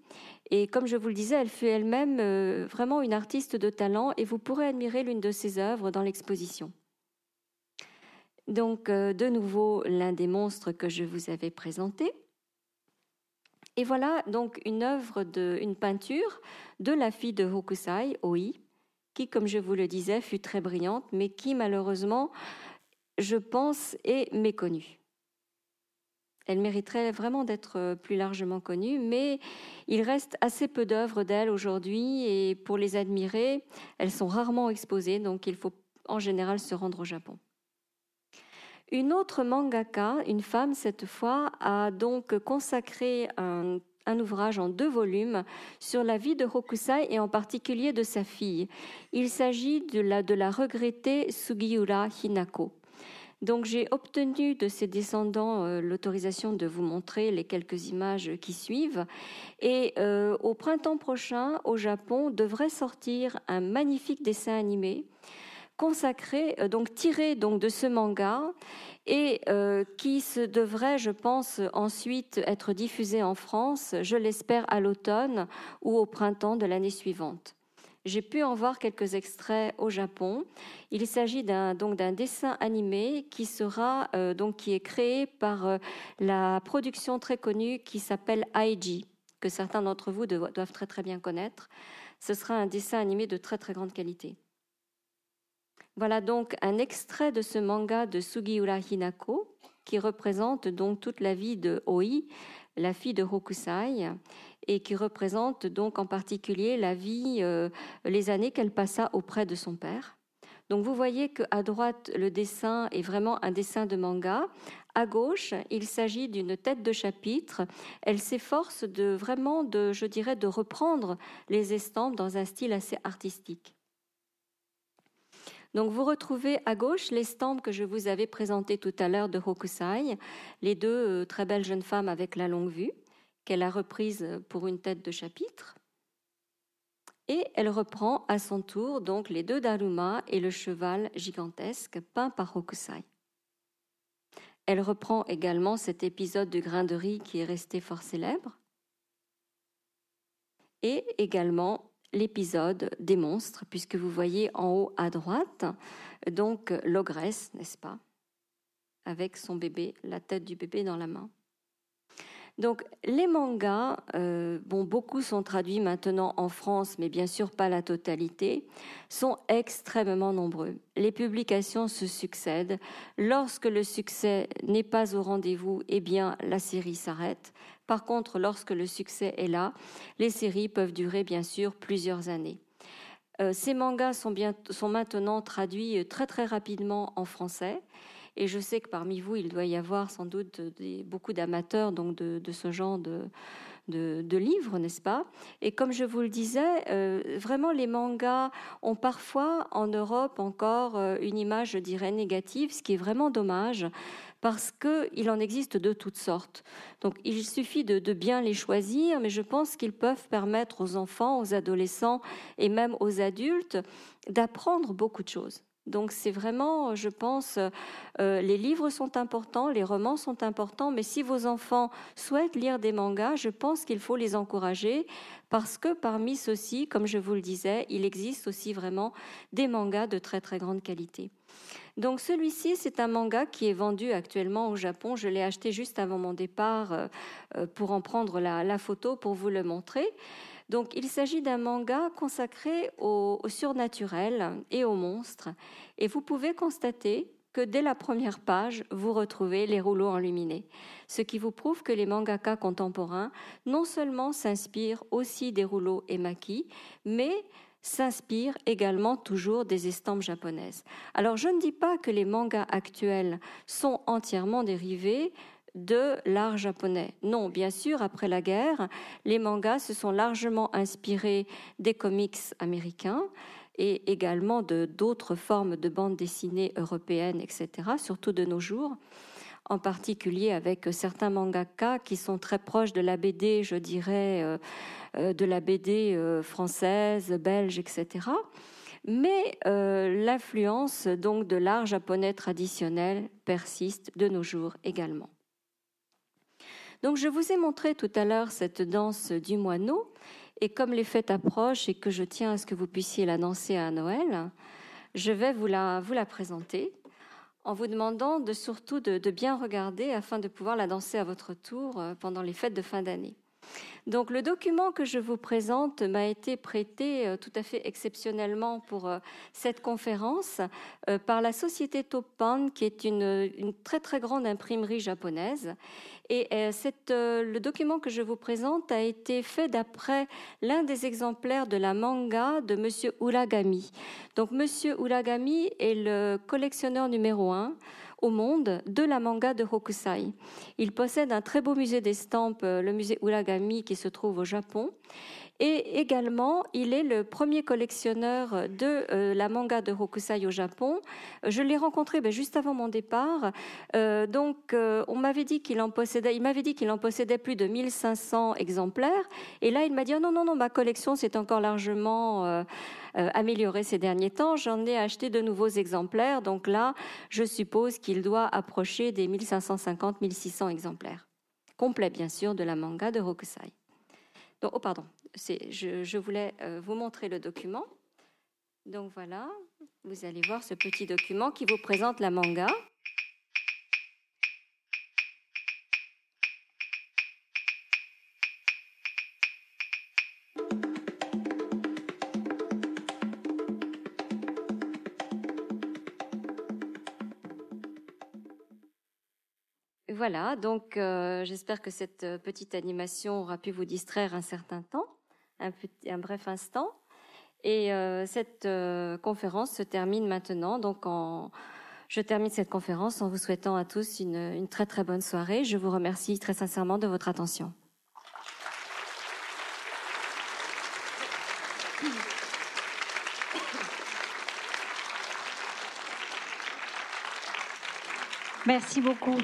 Et comme je vous le disais, elle fut elle-même euh, vraiment une artiste de talent, et vous pourrez admirer l'une de ses œuvres dans l'exposition. Donc, de nouveau, l'un des monstres que je vous avais présenté. Et voilà donc une œuvre, de, une peinture de la fille de Hokusai, Oi, qui, comme je vous le disais, fut très brillante, mais qui malheureusement, je pense, est méconnue. Elle mériterait vraiment d'être plus largement connue, mais il reste assez peu d'œuvres d'elle aujourd'hui et pour les admirer, elles sont rarement exposées, donc il faut en général se rendre au Japon. Une autre mangaka, une femme cette fois, a donc consacré un, ouvrage en deux volumes sur la vie de Hokusai et en particulier de sa fille. Il s'agit de la, regrettée Sugiura Hinako. Donc j'ai obtenu de ses descendants euh, l'autorisation de vous montrer les quelques images qui suivent. Et euh, au printemps prochain, au Japon, devrait sortir un magnifique dessin animé consacré, euh, donc tiré donc de ce manga et euh, qui se devrait, je pense, ensuite être diffusé en France, je l'espère à l'automne ou au printemps de l'année suivante. J'ai pu en voir quelques extraits au Japon. Il s'agit d'un donc d'un dessin animé qui sera euh, donc qui est créé par la production très connue qui s'appelle Aiji, que certains d'entre vous doivent très très bien connaître. Ce sera un dessin animé de très très grande qualité. Voilà donc un extrait de ce manga de Sugiura Hinako qui représente donc toute la vie de Oi, la fille de Hokusai, et qui représente donc en particulier la vie, euh, les années qu'elle passa auprès de son père. Donc vous voyez qu'à droite, le dessin est vraiment un dessin de manga. À gauche, il s'agit d'une tête de chapitre. Elle s'efforce de vraiment, de, je dirais, de reprendre les estampes dans un style assez artistique. Donc vous retrouvez à gauche l'estampe que je vous avais présentée tout à l'heure de Hokusai, les deux euh, très belles jeunes femmes avec la longue vue, qu'elle a reprise pour une tête de chapitre. Et elle reprend à son tour donc les deux Daruma et le cheval gigantesque peint par Hokusai. Elle reprend également cet épisode de grain de riz qui est resté fort célèbre. Et également l'épisode des monstres, puisque vous voyez en haut à droite, donc l'ogresse, n'est-ce pas, avec son bébé, la tête du bébé dans la main. Donc les mangas, euh, bon, beaucoup sont traduits maintenant en France, mais bien sûr pas la totalité, sont extrêmement nombreux. Les publications se succèdent. Lorsque le succès n'est pas au rendez-vous, eh bien la série s'arrête. Par contre, lorsque le succès est là, les séries peuvent durer bien sûr plusieurs années. Euh, ces mangas sont, bien, sont maintenant traduits euh, très très rapidement en français. Et je sais que parmi vous, il doit y avoir sans doute beaucoup d'amateurs donc de, ce genre de, livres, n'est-ce pas? Et comme je vous le disais, euh, vraiment les mangas ont parfois en Europe encore une image, je dirais, négative, ce qui est vraiment dommage parce qu'il en existe de toutes sortes. Donc il suffit de, bien les choisir, mais je pense qu'ils peuvent permettre aux enfants, aux adolescents et même aux adultes d'apprendre beaucoup de choses. Donc c'est vraiment, je pense, euh, les livres sont importants, les romans sont importants, mais si vos enfants souhaitent lire des mangas, je pense qu'il faut les encourager parce que parmi ceux-ci, comme je vous le disais, il existe aussi vraiment des mangas de très très grande qualité. Donc celui-ci, c'est un manga qui est vendu actuellement au Japon. Je l'ai acheté juste avant mon départ euh, euh, pour en prendre la, photo pour vous le montrer. Donc il s'agit d'un manga consacré au, surnaturel et aux monstres. Et vous pouvez constater que dès la première page, vous retrouvez les rouleaux enluminés, ce qui vous prouve que les mangaka contemporains non seulement s'inspirent aussi des rouleaux et maquis, mais s'inspire également toujours des estampes japonaises. Alors je ne dis pas que les mangas actuels sont entièrement dérivés de l'art japonais. Non, bien sûr, après la guerre, les mangas se sont largement inspirés des comics américains et également de d'autres formes de bandes dessinées européennes, etc., surtout de nos jours, en particulier avec certains mangaka qui sont très proches de la BD, je dirais, euh, euh, de la BD euh, française, belge, etc. Mais l'influence donc de l'art japonais traditionnel persiste de nos jours également. Donc je vous ai montré tout à l'heure cette danse du moineau, et comme les fêtes approchent et que je tiens à ce que vous puissiez la danser à Noël, je vais vous la, présenter en vous demandant de surtout de, de bien regarder afin de pouvoir la danser à votre tour euh, pendant les fêtes de fin d'année. Donc le document que je vous présente m'a été prêté euh, tout à fait exceptionnellement pour euh, cette conférence par la société Toppan, qui est une, très très grande imprimerie japonaise et euh, euh, le document que je vous présente a été fait d'après l'un des exemplaires de la manga de Monsieur Uragami. Donc Monsieur Uragami est le collectionneur numéro un au monde de la manga de Hokusai. Il possède un très beau musée d'estampes, euh, le musée Uragami qui se trouve au Japon. Et également, il est le premier collectionneur de euh, la manga de Hokusai au Japon. Je l'ai rencontré ben, juste avant mon départ. Euh, donc, euh, on m'avait dit qu'il en possédait, il m'avait dit qu'il en possédait plus de 1500 exemplaires. Et là, il m'a dit oh non, non, non, ma collection s'est encore largement améliorée ces derniers temps. J'en ai acheté de nouveaux exemplaires. Donc là, je suppose qu'il doit approcher des 1550, 1600 exemplaires. Complet, bien sûr, de la manga de Hokusai. Donc, oh, pardon, je, voulais euh, vous montrer le document. Donc voilà, vous allez voir ce petit document qui vous présente la manga. Voilà, donc euh, j'espère que cette euh, petite animation aura pu vous distraire un certain temps un, bref instant. Et euh, cette euh, conférence se termine maintenant. Donc, je termine cette conférence en vous souhaitant à tous une très très bonne soirée. Je vous remercie très sincèrement de votre attention.
Merci beaucoup.